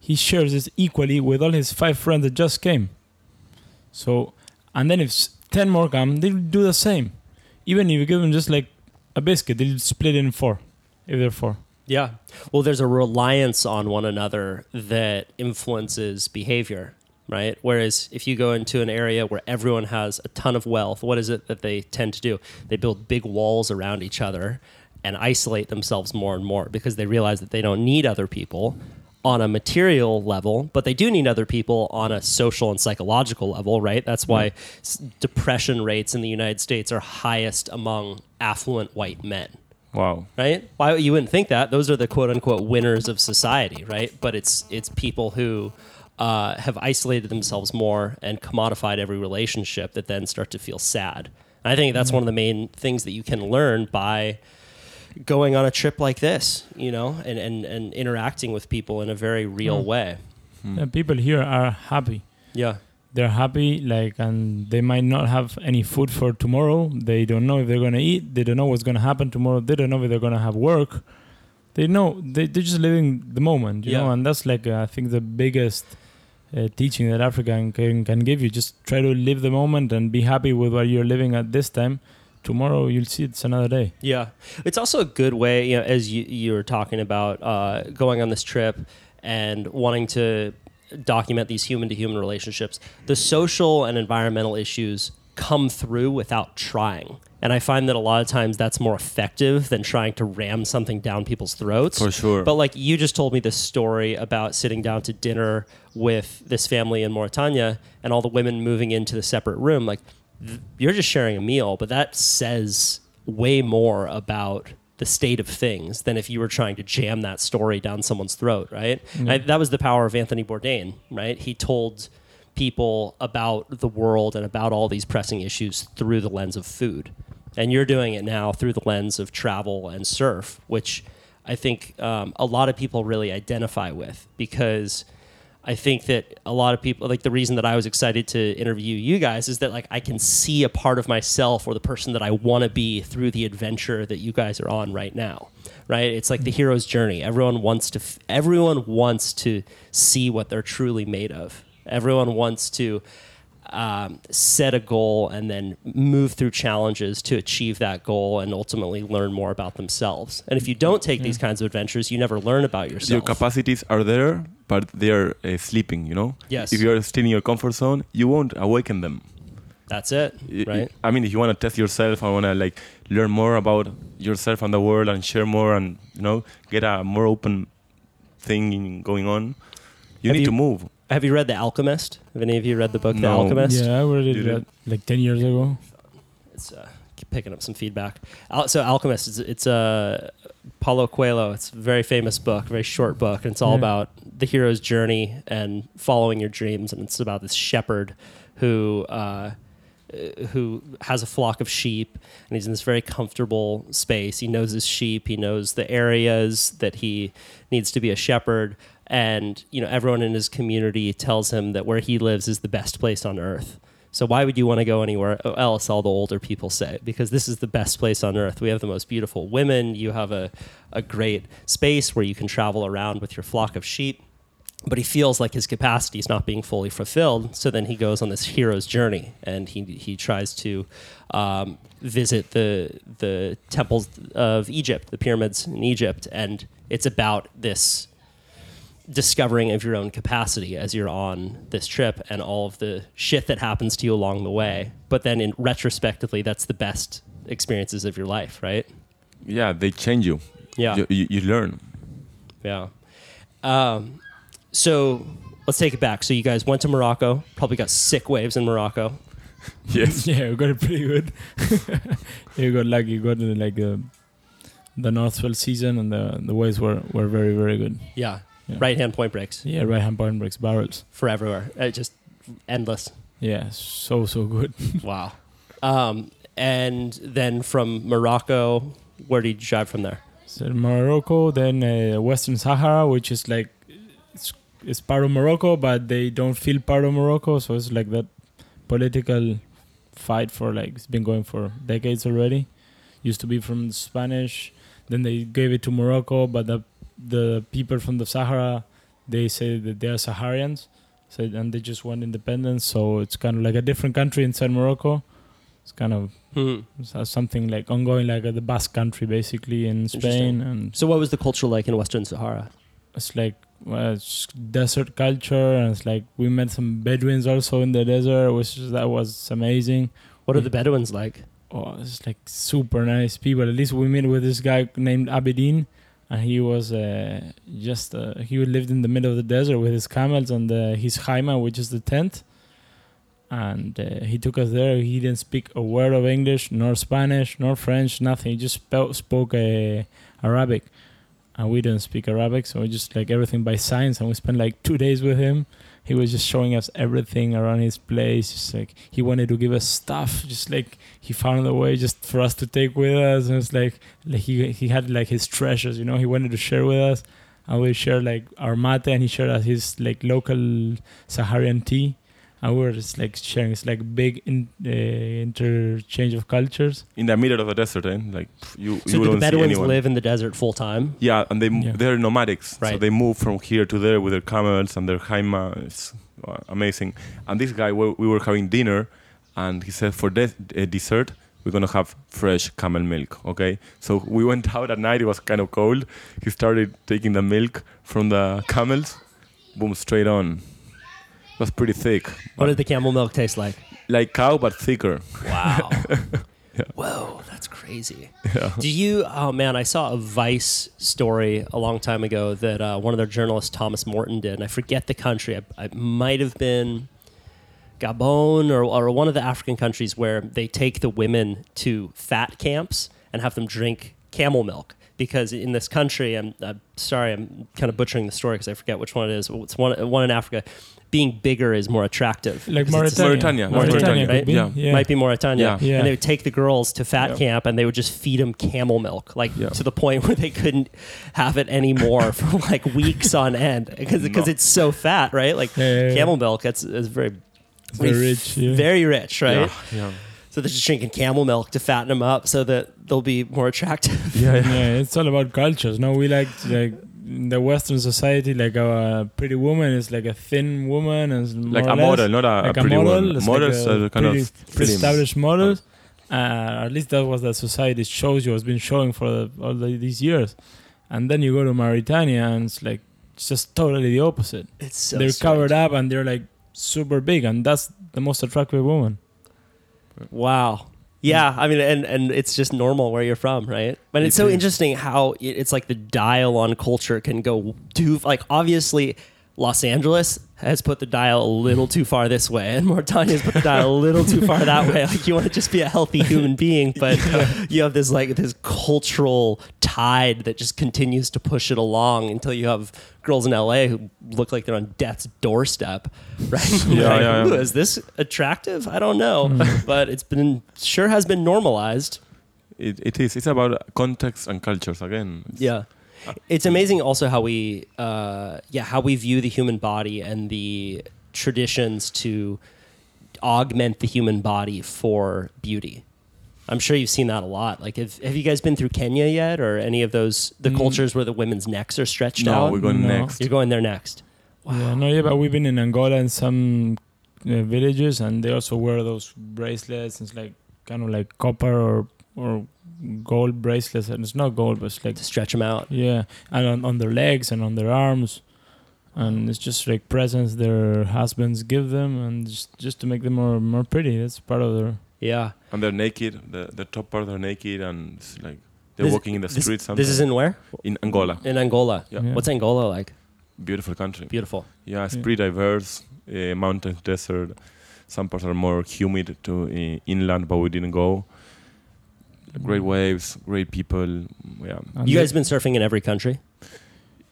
he shares this equally with all his five friends that just came. So, and then if ten more come, they'll do the same. Even if you give them just like a biscuit, they'll split it in four, if they're four. Yeah. Well, there's a reliance on one another that influences behavior, right? Whereas if you go into an area where everyone has a ton of wealth, what is it that they tend to do? They build big walls around each other and isolate themselves more and more because they realize that they don't need other people on a material level, but they do need other people on a social and psychological level, right? That's why mm-hmm. s- depression rates in the United States are highest among affluent white men Wow. right? Why you wouldn't think that? Those are the quote unquote winners of society, right? But it's it's people who uh, have isolated themselves more and commodified every relationship that then start to feel sad. And I think that's one of the main things that you can learn by going on a trip like this, you know, and, and, and interacting with people in a very real way. Yeah, people here are happy. Yeah. They're happy, like, and they might not have any food for tomorrow. They don't know if they're gonna eat. They don't know what's gonna happen tomorrow. They don't know if they're gonna have work. They know they they're just living the moment, you Yeah. know. And that's like uh, I think the biggest uh, teaching that Africa can can give you. Just try to live the moment and be happy with what you're living at this time. Tomorrow you'll see it's another day. Yeah, it's also a good way, you know, as you you were talking about uh, going on this trip and wanting to document these human to human relationships. The social and environmental issues come through without trying, and I find that a lot of times that's more effective than trying to ram something down people's throats. For sure. But like you just told me this story about sitting down to dinner with this family in Mauritania and all the women moving into the separate room. Like th- you're just sharing a meal, but that says way more about the state of things than if you were trying to jam that story down someone's throat, right? Mm-hmm. I, that was the power of Anthony Bourdain, right? He told people about the world and about all these pressing issues through the lens of food. And you're doing it now through the lens of travel and surf, which I think um, a lot of people really identify with because I think that a lot of people, like the reason that I was excited to interview you guys is that like I can see a part of myself or the person that I want to be through the adventure that you guys are on right now. Right? It's like the hero's journey. Everyone wants to, everyone wants to see what they're truly made of. Everyone wants to um, set a goal and then move through challenges to achieve that goal and ultimately learn more about themselves. And if you don't take these kinds of adventures, you never learn about yourself. Your capacities are there, but they're uh, sleeping. You know. Yes. If you're still in your comfort zone, you won't awaken them. That's it, Y- y- right? I mean, if you want to test yourself, I want to like learn more about yourself and the world, and share more, and you know, get a more open thing going on. You Have need you- to move. Have you read The Alchemist? Have any of you read the book The No. Alchemist? Yeah, I read it You did? uh, like 10 years ago. It's uh, keep picking up some feedback. Al- so Alchemist, it's, it's a Paulo Coelho. It's a very famous book, very short book, and it's all Yeah. about the hero's journey and following your dreams. And it's about this shepherd who uh, uh, who has a flock of sheep, and he's in this very comfortable space. He knows his sheep. He knows the areas that he needs to be a shepherd. And you know, everyone in his community tells him that where he lives is the best place on earth. So why would you want to go anywhere else? All the older people say because this is the best place on earth. We have the most beautiful women. You have a, a great space where you can travel around with your flock of sheep. But he feels like his capacity is not being fully fulfilled. So then he goes on this hero's journey and he he tries to um, visit the the temples of Egypt, the pyramids in Egypt, and it's about this discovering of your own capacity as you're on this trip and all of the shit that happens to you along the way. But then in retrospectively, that's the best experiences of your life, right? Yeah, they change you. Yeah. You, you, you learn. Yeah. Um, so let's take it back. So you guys went to Morocco, probably got sick waves in Morocco. [LAUGHS] Yes. [LAUGHS] Yeah, we got it pretty good. [LAUGHS] you got lucky. You got like uh, the north swell season, and the the waves were, were very very good. Yeah. Yeah. Right hand point breaks Yeah, right hand point breaks barrels. for everywhere. Uh, just endless. Yeah, so so good. [LAUGHS] Wow. Um, and then from Morocco, where did you drive from there? So Morocco, then uh, Western Sahara, which is like it's, it's part of Morocco, but they don't feel part of Morocco. So it's like that political fight for like it's been going for decades already. Used to be from Spanish, then they gave it to Morocco, but the the people from the Sahara they say that they are Saharians, so and they just want independence. So it's kind of like a different country inside Morocco. It's kind of Hmm. something like ongoing, like uh, the Basque country, basically in Spain, and So, what was the culture like in Western Sahara? it's like well, it's desert culture, and it's like we met some Bedouins also in the desert, which is, that was amazing. What are the Bedouins like? Oh, it's like super nice people. At least we met with this guy named Abedin, and he was uh, just uh, he lived in the middle of the desert with his camels and his haima, which is the tent. And uh, he took us there. He didn't speak a word of English, nor Spanish, nor French, nothing. He just spe- spoke uh, Arabic, and we didn't speak Arabic, so we just like everything by signs. And we spent like two days with him. He was just showing us everything around his place. Just like he wanted to give us stuff, just like he found a way just for us to take with us. And it's like, like he he had like his treasures, you know. He wanted to share with us, and we shared like our mate, and he shared us his like local Saharian tea, and we were just like sharing. It's like big in, uh, interchange of cultures. In the middle of the desert, eh? Like you, So, you do the don't Bedouins anyone. live in the desert full time? Yeah, and they yeah. they're nomadics, so they move from here to there with their camels and their haima. It's uh, amazing. And this guy, we, we were having dinner, and he said for des- uh, dessert we're gonna have fresh camel milk. Okay, so we went out at night. It was kind of cold. He started taking the milk from the camels, boom, straight on. It was pretty thick, What did the camel milk taste like? like cow but thicker. Wow. [LAUGHS] Yeah. Whoa, that's crazy. Yeah. Do you? Oh man, I saw a Vice story a long time ago that uh, one of their journalists, Thomas Morton, did, and I forget the country. I, I might have been Gabon or, or one of the African countries where they take the women to fat camps and have them drink camel milk. Because in this country, I'm, I'm sorry, I'm kind of butchering the story because I forget which one it is. It's one, one in Africa. Being bigger is more attractive. Like Because Mauritania. Mauritania, Mauritania, could be, yeah. yeah. might be Mauritania. Yeah. Yeah. And they would take the girls to fat Yeah. camp and they would just feed them camel milk, like Yeah. to the point [LAUGHS] where they couldn't have it anymore for [LAUGHS] like weeks on end because No. it's so fat, right? Like Yeah, yeah, yeah. camel milk, it's, it's very, It's very rich. Yeah. very rich, right? Yeah, yeah. So they're just drinking camel milk to fatten them up so that they'll be more attractive. [LAUGHS] Yeah, yeah. yeah, it's all about cultures. No, we like like in the Western society, like a pretty woman is like a thin woman and like a less, model, not a, like a pretty model. one. it's Models like a are kind pretty of slim. established models. Uh, at least that was the society shows you has been showing for the, all the, these years. And then you go to Mauritania and it's like it's just totally the opposite. It's so they're strange. covered up and they're like super big, and that's the most attractive woman. Wow. Yeah, I mean, and and it's just normal where you're from, right? But it's so interesting how it's like the dial on culture can go too. Like obviously, Los Angeles has put the dial a little too far this way, and Mauritania's put the dial a little too far that way. Like you want to just be a healthy human being, but uh, you have this like this cultural tide that just continues to push it along until you have girls in LA who look like they're on death's doorstep, [LAUGHS] right? Yeah, Like, yeah, yeah. Is this attractive? I don't know, mm-hmm. but it's been sure has been normalized. It, it is. It's about context and cultures again. It's- Yeah. It's amazing also how we uh, yeah, how we view the human body and the traditions to augment the human body for beauty. I'm sure you've seen that a lot. Like have, have you guys been through Kenya yet or any of those the Mm. cultures where the women's necks are stretched No, out? we're going No. next. You're going there next. Yeah, no, yeah, but we've been in Angola in some uh, villages, and they also wear those bracelets. It's like kind of like copper or or gold bracelets, and it's not gold, but it's like To stretch them out. yeah, and on, on their legs and on their arms, and it's just like presents their husbands give them, and just just to make them more more pretty. That's part of their Yeah. And they're naked. The the top part are naked, and it's like they're This- walking in the This, streets. this is in where? in Angola. In Angola. Yeah. Yeah. What's Angola like? Beautiful country. Beautiful. Yeah, it's Yeah. pretty diverse. Uh, mountain, desert. Some parts are more humid to uh, inland, but we didn't go. Great waves, great people. Yeah. and You guys been surfing in every country?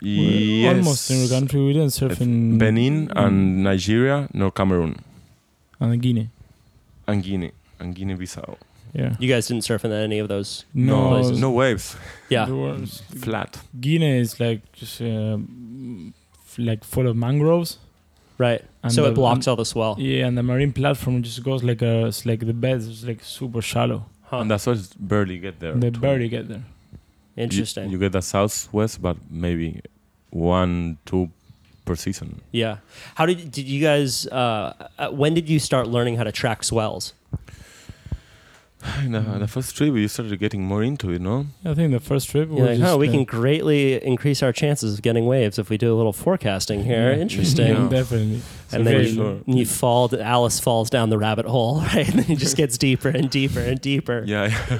Yes. almost in the country. We didn't surf in Benin and Nigeria, nor Cameroon, and Guinea. and Guinea, and Guinea-Bissau. Yeah, You guys didn't surf in any of those. no, places. no waves, Yeah. there was- flat. Guinea is like just uh, f- like full of mangroves. Right. And so the- it blocks and- all the swell. Yeah, and the marine platform just goes like a, it's like the bed is like super shallow. Huh. And that's why it's barely get there. They too. barely get there. Interesting. You, get the southwest, but maybe one, two per season. yeah. How did did you guys? Uh, uh, when did you start learning how to track swells? [SIGHS] the, the first trip, we started getting more into it, no? I think the first trip You're was like, oh, we uh, can greatly increase our chances of getting waves if we do a little forecasting here. Yeah. Interesting. Yeah. definitely. And So then very- you, sure. you fall. Alice falls down the rabbit hole, [LAUGHS] right? And then he just gets deeper and deeper and deeper. Yeah. yeah.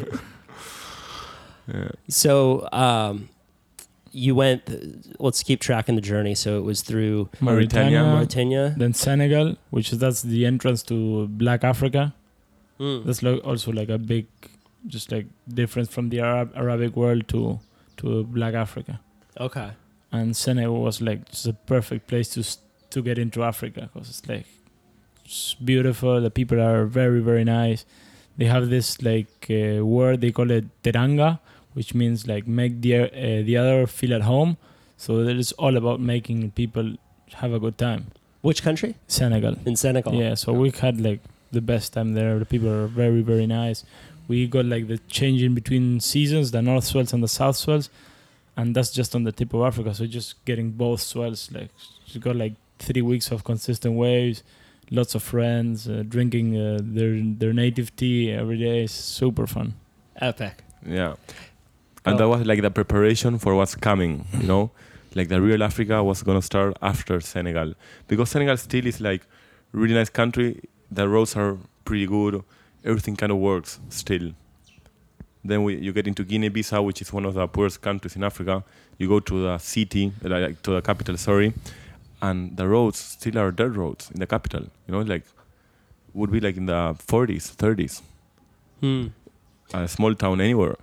[LAUGHS] So, um, you went. Let's keep tracking the journey. So it was through Mauritania, Mauritania. Mauritania. then Senegal, which is that's the entrance to Black Africa. Mm. That's like also like a big, just like difference from the Arab Arabic world to to Black Africa. Okay. And Senegal was like just a perfect place to to get into Africa because it's like it's beautiful. The people are very very nice. They have this like uh, word they call it teranga, which means like make the uh, the other feel at home. So it is all about making people have a good time. Which country? Senegal. In Senegal. Yeah, so we had like the best time there. The people are very, very nice. We got like the change in between seasons, the north swells and the south swells, and that's just on the tip of Africa. So just getting both swells, like you got like three weeks of consistent waves, lots of friends, uh, drinking uh, their their native tea every day. is super fun. Epic. Yeah. And Oh. that was like the preparation for what's coming, you know? [LAUGHS] Like the real Africa was gonna start after Senegal. Because Senegal still is like really nice country. The roads are pretty good. Everything kind of works still. Then we, you get into Guinea-Bissau, which is one of the poorest countries in Africa. You go to the city, like to the capital, sorry, and the roads still are dirt roads in the capital. You know, like would be like in the 40s, 30s Hmm. a small town anywhere.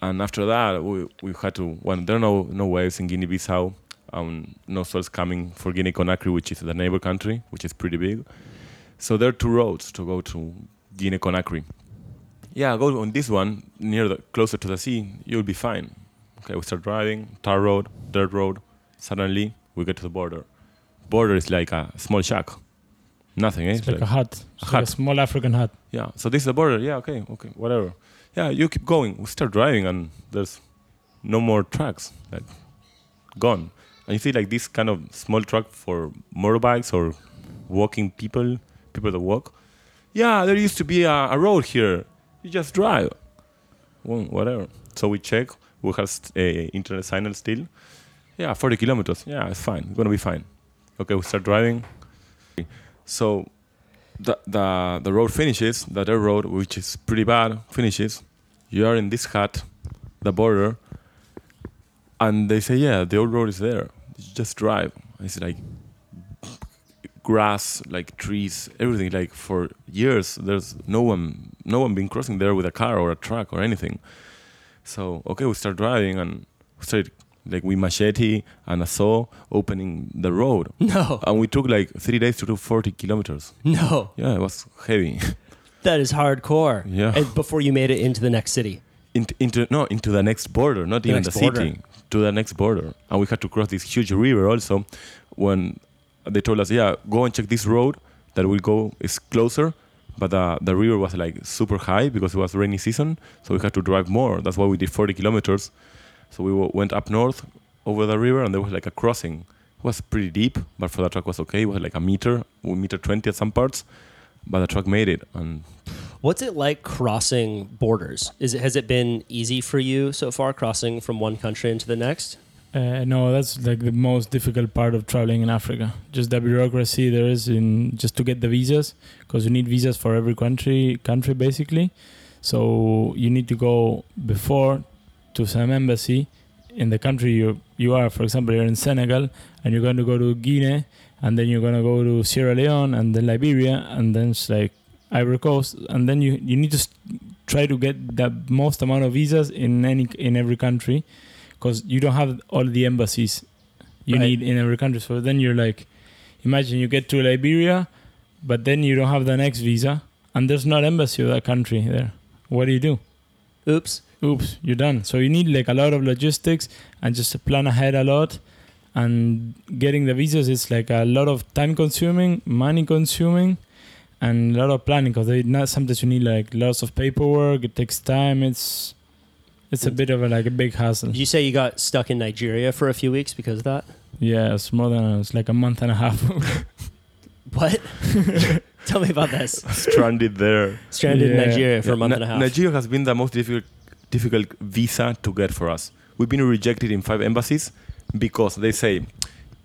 And after that, we, we had to. Well, there are no no waves in Guinea-Bissau. Um, no source coming for Guinea-Conakry, which is the neighbor country, which is pretty big. So there are two roads to go to Guinea-Conakry. Yeah, go on this one near the closer to the sea. You'll be fine. Okay, we start driving, tar road, dirt road. Suddenly, we get to the border. Border is like a small shack. Nothing, eh? It's like a hut, it's like a hut. small African hut. Yeah. So this is the border. Yeah. Okay. Okay. Whatever. Yeah. You keep going. We start driving, and there's no more tracks. Like gone. And you see like this kind of small truck for motorbikes or walking people, people that walk. Yeah, there used to be a, a road here. You just drive. Well, whatever. So we check. We have uh, internet signal still. Yeah, 40 kilometers. Yeah, it's fine. It's gonna be fine. Okay, we start driving. So the the the road finishes. The dirt road, which is pretty bad, finishes. You are in this hut, the border, and they say, yeah, the old road is there. You just drive. It's like grass, like trees, everything. Like for years, there's no one, no one been crossing there with a car or a truck or anything. So okay, we start driving and we started like with machete and a saw opening the road, [LAUGHS] No, and we took like three days to do 40 kilometers. no, Yeah, it was heavy. [LAUGHS] that is hardcore. Yeah. And before you made it into the next city. into, into no into the next border, not The even the border. city, to the next border, and we had to cross this huge river. Also, when they told us, yeah, go and check this road that will go is closer, but the the river was like super high because it was rainy season, so we had to drive more. That's why we did 40 kilometers. So we went up north over the river, and there was like a crossing. It was pretty deep, but for the truck was okay. It was like a meter, meter 20 at some parts, but the truck made it, and What's it like crossing borders? Is it has it been easy for you so far crossing from one country into the next? Uh, no, that's like the most difficult part of traveling in Africa. Just the bureaucracy there is in just to get the visas, because you need visas for every country, country basically. So you need to go before to some embassy in the country you you are. For example, you're in Senegal and you're going to go to Guinea, and then you're going to go to Sierra Leone and then Liberia, and then it's like Ivory Coast, and then you you need to try to get the most amount of visas in any in every country because you don't have all the embassies you Right. need in every country. So then you're like, imagine you get to Liberia, but then you don't have the next visa, and there's not embassy of that country there. What do you do? Oops. Oops, you're done. So you need like a lot of logistics and just to plan ahead a lot. And getting the visas is like a lot of time consuming, money consuming, and a lot of planning because not sometimes you need like lots of paperwork. It takes time. It's it's a bit of a like a big hassle. Did you say you got stuck in Nigeria for a few weeks because of that? Yeah, it's more than it's like a month and a half. [LAUGHS] What? [LAUGHS] Tell me about this. stranded there. Stranded in Nigeria for a month Ni- and a half. Nigeria has been the most difficult difficult visa to get for us. We've been rejected in five embassies because they say,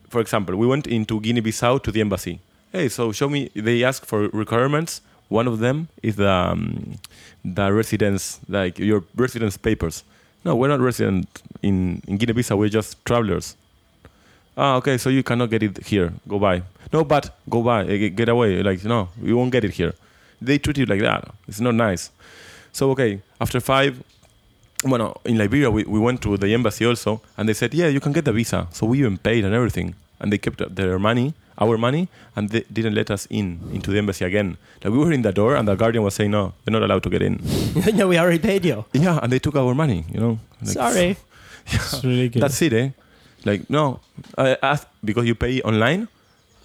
for example, we went into Guinea-Bissau to the embassy. Hey, so show me. They ask for requirements. One of them is the um, the residence, like your residence papers. No, we're not resident in in Guinea-Bissau. We're just travelers. Ah, okay. So you cannot get it here. Go by. No, but go by. eh, Get away. Like no, you won't get it here. They treat you like that. It's not nice. So okay, after five, well, in Liberia we, we went to the embassy also, and they said, yeah, you can get the visa. So we even paid and everything, and they kept their money, our money, and they didn't let us in into the embassy again. Like we were in the door, and the guardian was saying, no, you're not allowed to get in. [LAUGHS] no, we already paid you. yeah, and they took our money. You know. Like, Sorry. [LAUGHS] it's ridiculous. That's it, eh? Like no, I asked because you pay online,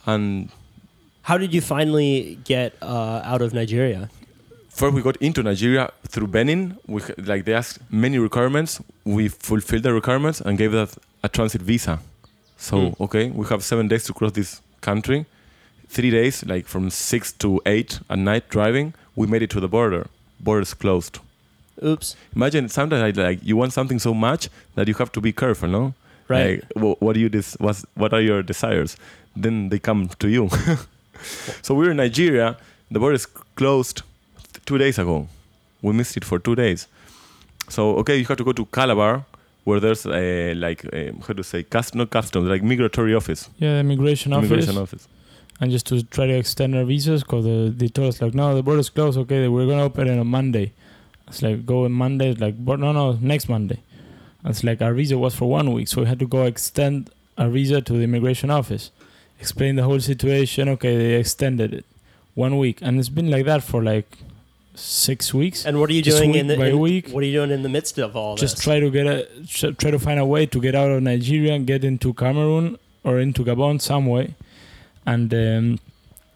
and How did you finally get uh, out of Nigeria? First, we got into Nigeria through Benin. We like they asked many requirements. We fulfilled the requirements and gave us a transit visa. So Mm. okay, we have seven days to cross this country. Three days, like from six to eight at night driving. We made it to the border. Borders closed. Oops. Imagine sometimes like, like you want something so much that you have to be careful, no? Right. Like, wh- what do you des- what's, what are your desires? Then they come to you. [LAUGHS] so we were in Nigeria. The border is closed two days ago. We missed it for two days. So okay, you have to go to Calabar, where there's a like how to say cust not customs like migratory office, yeah, immigration office. immigration office. and just to try to extend our visas because they told us like no the border's closed. Okay we're gonna open it on monday. It's like go on monday it's like but no no next monday. It's like our visa was for one week so we had to go extend our visa to the immigration office. Explain the whole situation. Okay they extended it one week. And it's been like that for like six weeks And what are you doing week in the by in- week. What are you doing in the midst of all just this? Just try to get a try to find a way to get out of Nigeria and get into Cameroon or into Gabon some way. And um,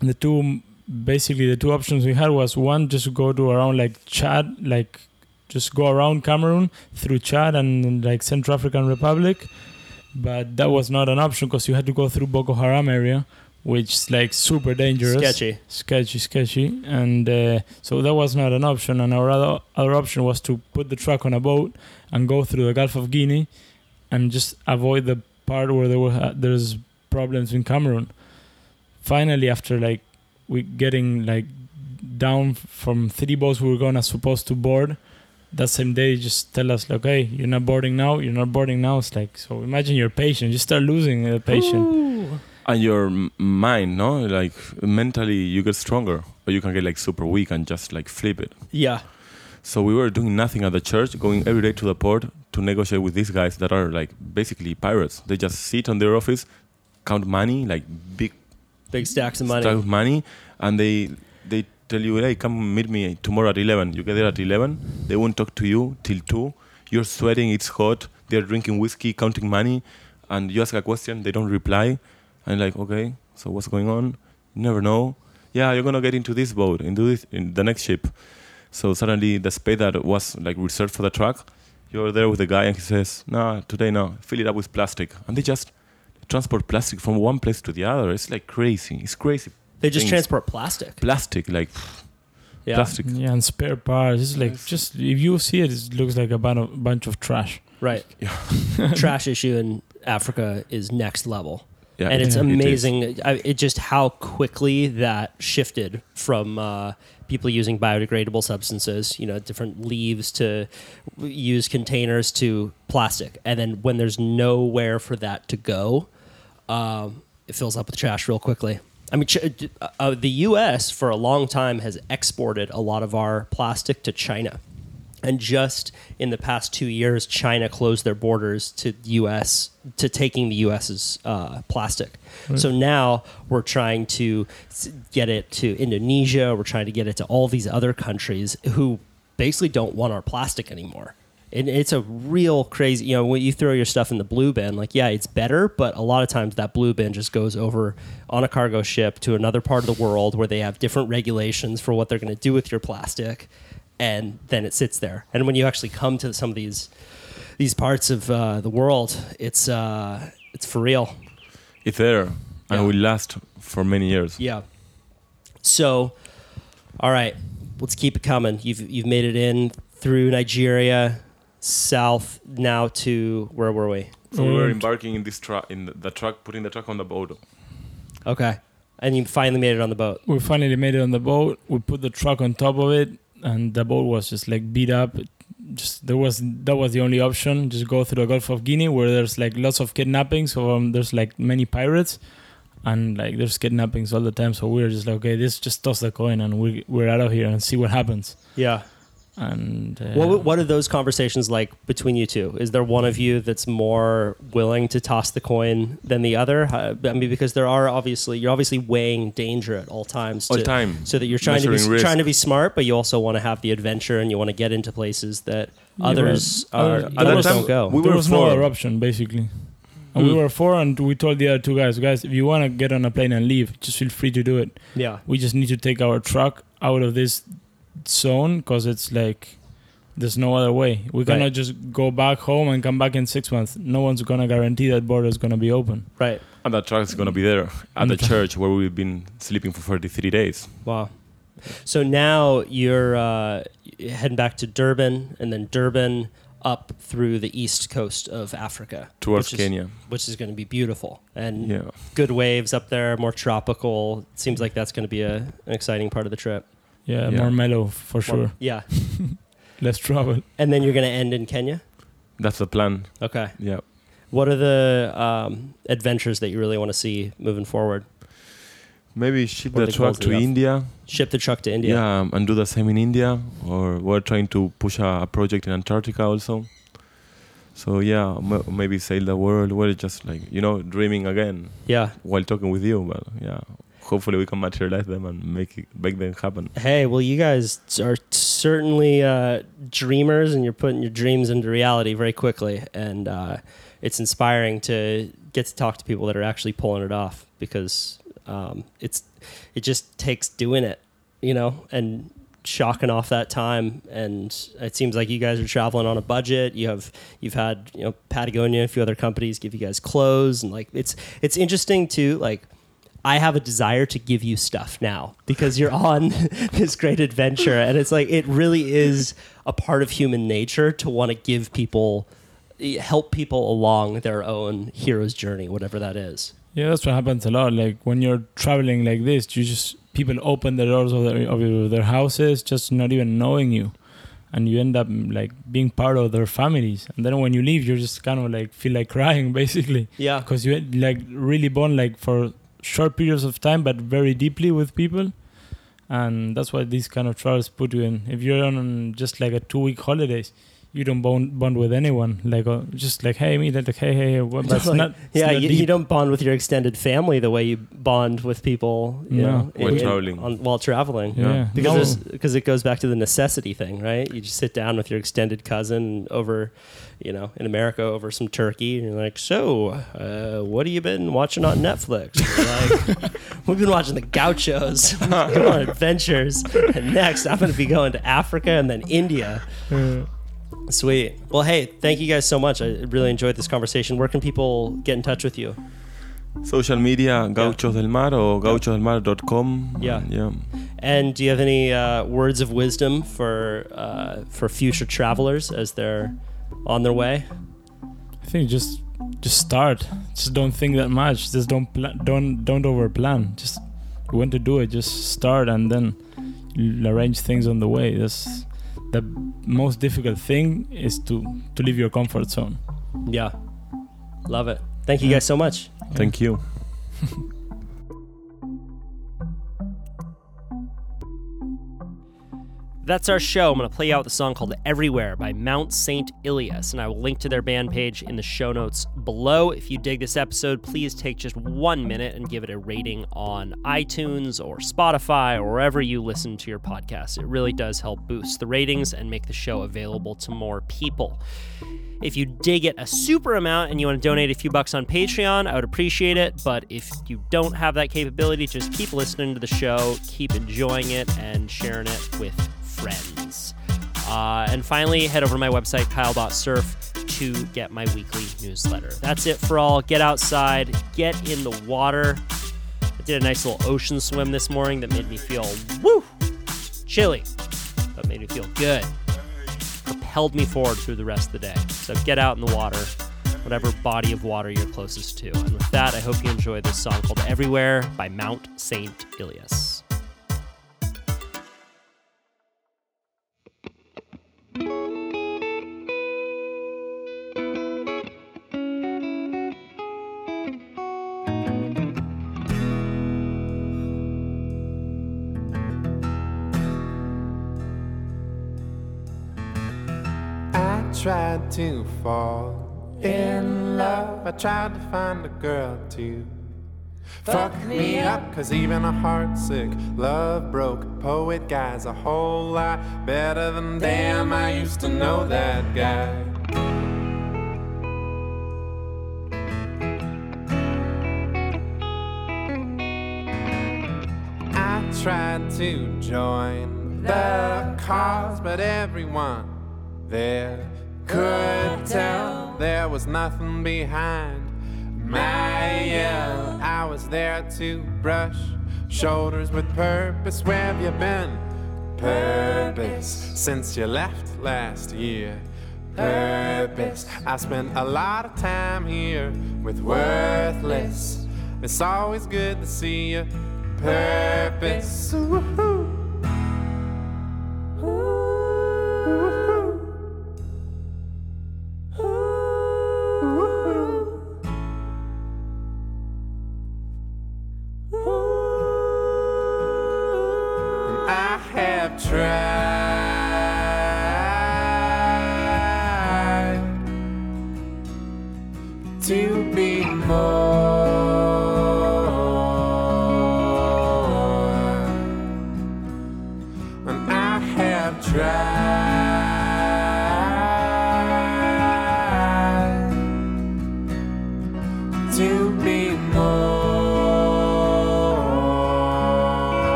the two basically the two options we had was one just go to around like Chad, like just go around Cameroon through Chad and like Central African Republic, but that was not an option because you had to go through Boko Haram area, which is like super dangerous, Sketchy. sketchy, sketchy, and uh, so that was not an option. And our other, other option was to put the truck on a boat and go through the Gulf of Guinea, and just avoid the part where there were ha- there's problems in Cameroon. Finally, after like we getting like down from three boats we were gonna supposed to board, that same day just tell us like, hey, you're not boarding now, you're not boarding now. It's like so. Imagine you're patient, you start losing the patient. And your mind, no, like mentally, you get stronger, or you can get like super weak and just like flip it. Yeah. So we were doing nothing at the church, going every day to the port to negotiate with these guys that are like basically pirates. They just sit on their office, count money, like big Big stacks of money. stack of money, and they they tell you, hey, come meet me tomorrow at eleven. You get there at eleven. They won't talk to you till two. You're sweating, it's hot. They're drinking whiskey, counting money, and you ask a question, they don't reply, and like, okay, so what's going on? You never know. Yeah, you're gonna get into this boat, into this, in the next ship. So suddenly, the space that was like reserved for the truck, you're there with the guy, and he says, "Nah, today no. Fill it up with plastic." And they just transport plastic from one place to the other. It's like crazy. It's crazy. They just things. transport plastic. Plastic, like Yeah. plastic. Yeah, and spare parts. It's like just if you see it, it looks like a bunch of trash. Right. Yeah. Trash [LAUGHS] issue in Africa is next level. Yeah, and it's Yeah. it amazing. I, it just how quickly that shifted from uh, people using biodegradable substances, you know, different leaves to use containers to plastic, and then when there's nowhere for that to go, um, it fills up with trash real quickly. I mean, ch- uh, the U.S. for a long time has exported a lot of our plastic to China. And just in the past two years, China closed their borders to U.S. to taking the U.S.'s uh, plastic. So now we're trying to get it to Indonesia. We're trying to get it to all these other countries who basically don't want our plastic anymore. And it's a real crazy. You know, when you throw your stuff in the blue bin, like yeah, it's better, but a lot of times that blue bin just goes over on a cargo ship to another part of the world where they have different regulations for what they're going to do with your plastic and then it sits there. And when you actually come to some of these these parts of uh, the world, it's uh, it's for real. It's there and Yeah. will last for many years. Yeah. So, all right, let's keep it coming. You've you've made it in through Nigeria, south now to where were we? So we were Mm. embarking in this truck, in the, the truck, putting the truck on the boat. Okay, and you finally made it on the boat. We finally made it on the boat. We put the truck on top of it, and the boat was just like beat up. Just there was that was the only option. Just go through the Gulf of Guinea, where there's like lots of kidnappings. So um, there's like many pirates, and like there's kidnappings all the time. So we were just like, okay, this just toss the coin, and we we're out of here and see what happens. Yeah. And uh, What what are those conversations like between you two? Is there one of you that's more willing to toss the coin than the other? Uh, I mean, because there are obviously you're obviously weighing danger at all times. All to- time. So that you're trying to be risk. trying to be smart, but you also want to have the adventure and you want to get into places that others but- are uh, At There that was time, don't go. we there were was no four. other option basically. And we Mm. were four, and we told the other two guys, guys, if you want to get on a plane and leave, just feel free to do it. yeah. We just need to take our truck out of this zone because it's like there's no other way. We cannot Right. just go back home and come back in six months. No one's gonna guarantee that border is gonna be open. Right. And that truck is going to be there at the the church where we've been sleeping for 33 days. Wow. So now you're uh, heading back to Durban, and then Durban up through the east coast of Africa Towards which is- Kenya. which is going to be beautiful and Yeah. good waves up there, more tropical. Seems like that's going to be a, an exciting part of the trip. Yeah, Yeah. more mellow for More- sure. yeah. [LAUGHS] Less travel. And then you're going to end in Kenya. That's the plan. Okay. Yeah. What are the um, adventures that you really want to see moving forward? Maybe ship What the the truck to enough? India. Ship the truck to India. Yeah, and do the same in India. Or we're trying to push a, a project in Antarctica also. So yeah, m- maybe sail the world. We're just like you know dreaming again Yeah. while talking with you. But yeah, hopefully we can materialize them and make it make them happen. Hey, well, you guys are certainly uh, dreamers, and you're putting your dreams into reality very quickly. And uh, it's inspiring to get to talk to people that are actually pulling it off because um, it's it just takes doing it, you know, and shocking off that time, and it seems like you guys are traveling on a budget. You have you've had you know Patagonia, and a few other companies give you guys clothes, and like it's it's interesting too. Like I have a desire to give you stuff now because you're on [LAUGHS] this great adventure, and it's like it really is a part of human nature to want to give people help people along their own hero's journey, whatever that is. Yeah, that's what happens a lot. Like when you're traveling like this, you just people open the doors of their of their houses just not even knowing you, and you end up like being part of their families. And then when you leave, you're just kind of like feel like [LAUGHS] crying basically Yeah. because you like really bond like for short periods of time, but very deeply with people. And that's why these kind of travels put you in. If you're on just like a two week holidays, you don't bond bond with anyone. Like uh, just like hey me, like hey hey, hey what, that's Like, [LAUGHS] not. yeah, not you, you don't bond with your extended family the way you bond with people, you No. know, While traveling. on, while traveling. Yeah. Because No. because it goes back to the necessity thing, right? You just sit down with your extended cousin over, you know, in America over some turkey, and you're like, "So, uh, what have you been watching on Netflix?" Like, [LAUGHS] "We've been watching the Gauchos, [LAUGHS] going on adventures, and next I'm going to be going to Africa and then India." Sweet. Well, hey, thank you guys so much. I really enjoyed this conversation. Where can people get in touch with you? Social media, Gauchos del Mar or gauchosdelmar.com. Yeah. Yeah. And do you have any uh, words of wisdom for uh, for future travelers as they're on their way? I think just just start. Just don't think that much. Just don't pla- don't don't over plan. Just you want to do it. Just start and then arrange things on the way. That's the most difficult thing is to to leave your comfort zone. Yeah, love it. Thank you guys so much. Thank you. [LAUGHS] That's our show. I'm going to play out the song called Everywhere by Mount St. Elias, and I will link to their band page in the show notes below. If you dig this episode, please take just one minute and give it a rating on iTunes or Spotify or wherever you listen to your podcast. It really does help boost the ratings and make the show available to more people. If you dig it a super amount and you want to donate a few bucks on Patreon, I would appreciate it. But if you don't have that capability, just keep listening to the show, keep enjoying it, and sharing it with friends. Uh, and finally, head over to my website, kyle.surf, to get my weekly newsletter. That's it for all. Get outside, get in the water. I did a nice little ocean swim this morning that made me feel woo chilly, but made me feel good propelled me forward through the rest of the day. So get out in the water, whatever body of water you're closest to. And with that, I hope you enjoy this song called Everywhere by Mount St. Elias. Tried to fall in love. I tried to find a girl to fuck me up. Cause even a heartsick, love broke poet guy's a whole lot better than damn. I used to know that guy. I tried to join the cause, but everyone there could tell there was nothing behind my yell. I was there to brush shoulders with purpose. Where have you been? Purpose since you left last year. Purpose. I spent a lot of time here with worthless. It's always good to see you. Purpose.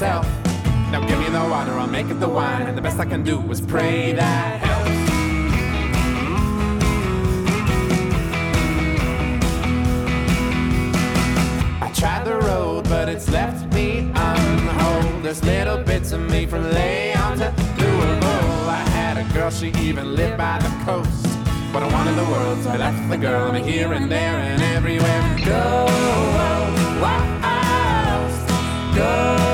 Himself. Now give me the water, I'll make it the wine, and the best I can do is pray that helps. I tried the road, but it's left me unwhole. There's little bits of me from Leon to Louisville. I had a girl, she even lived by the coast. But I wanted the world, so I left the girl. I'm here and there and everywhere. Go, wild, go.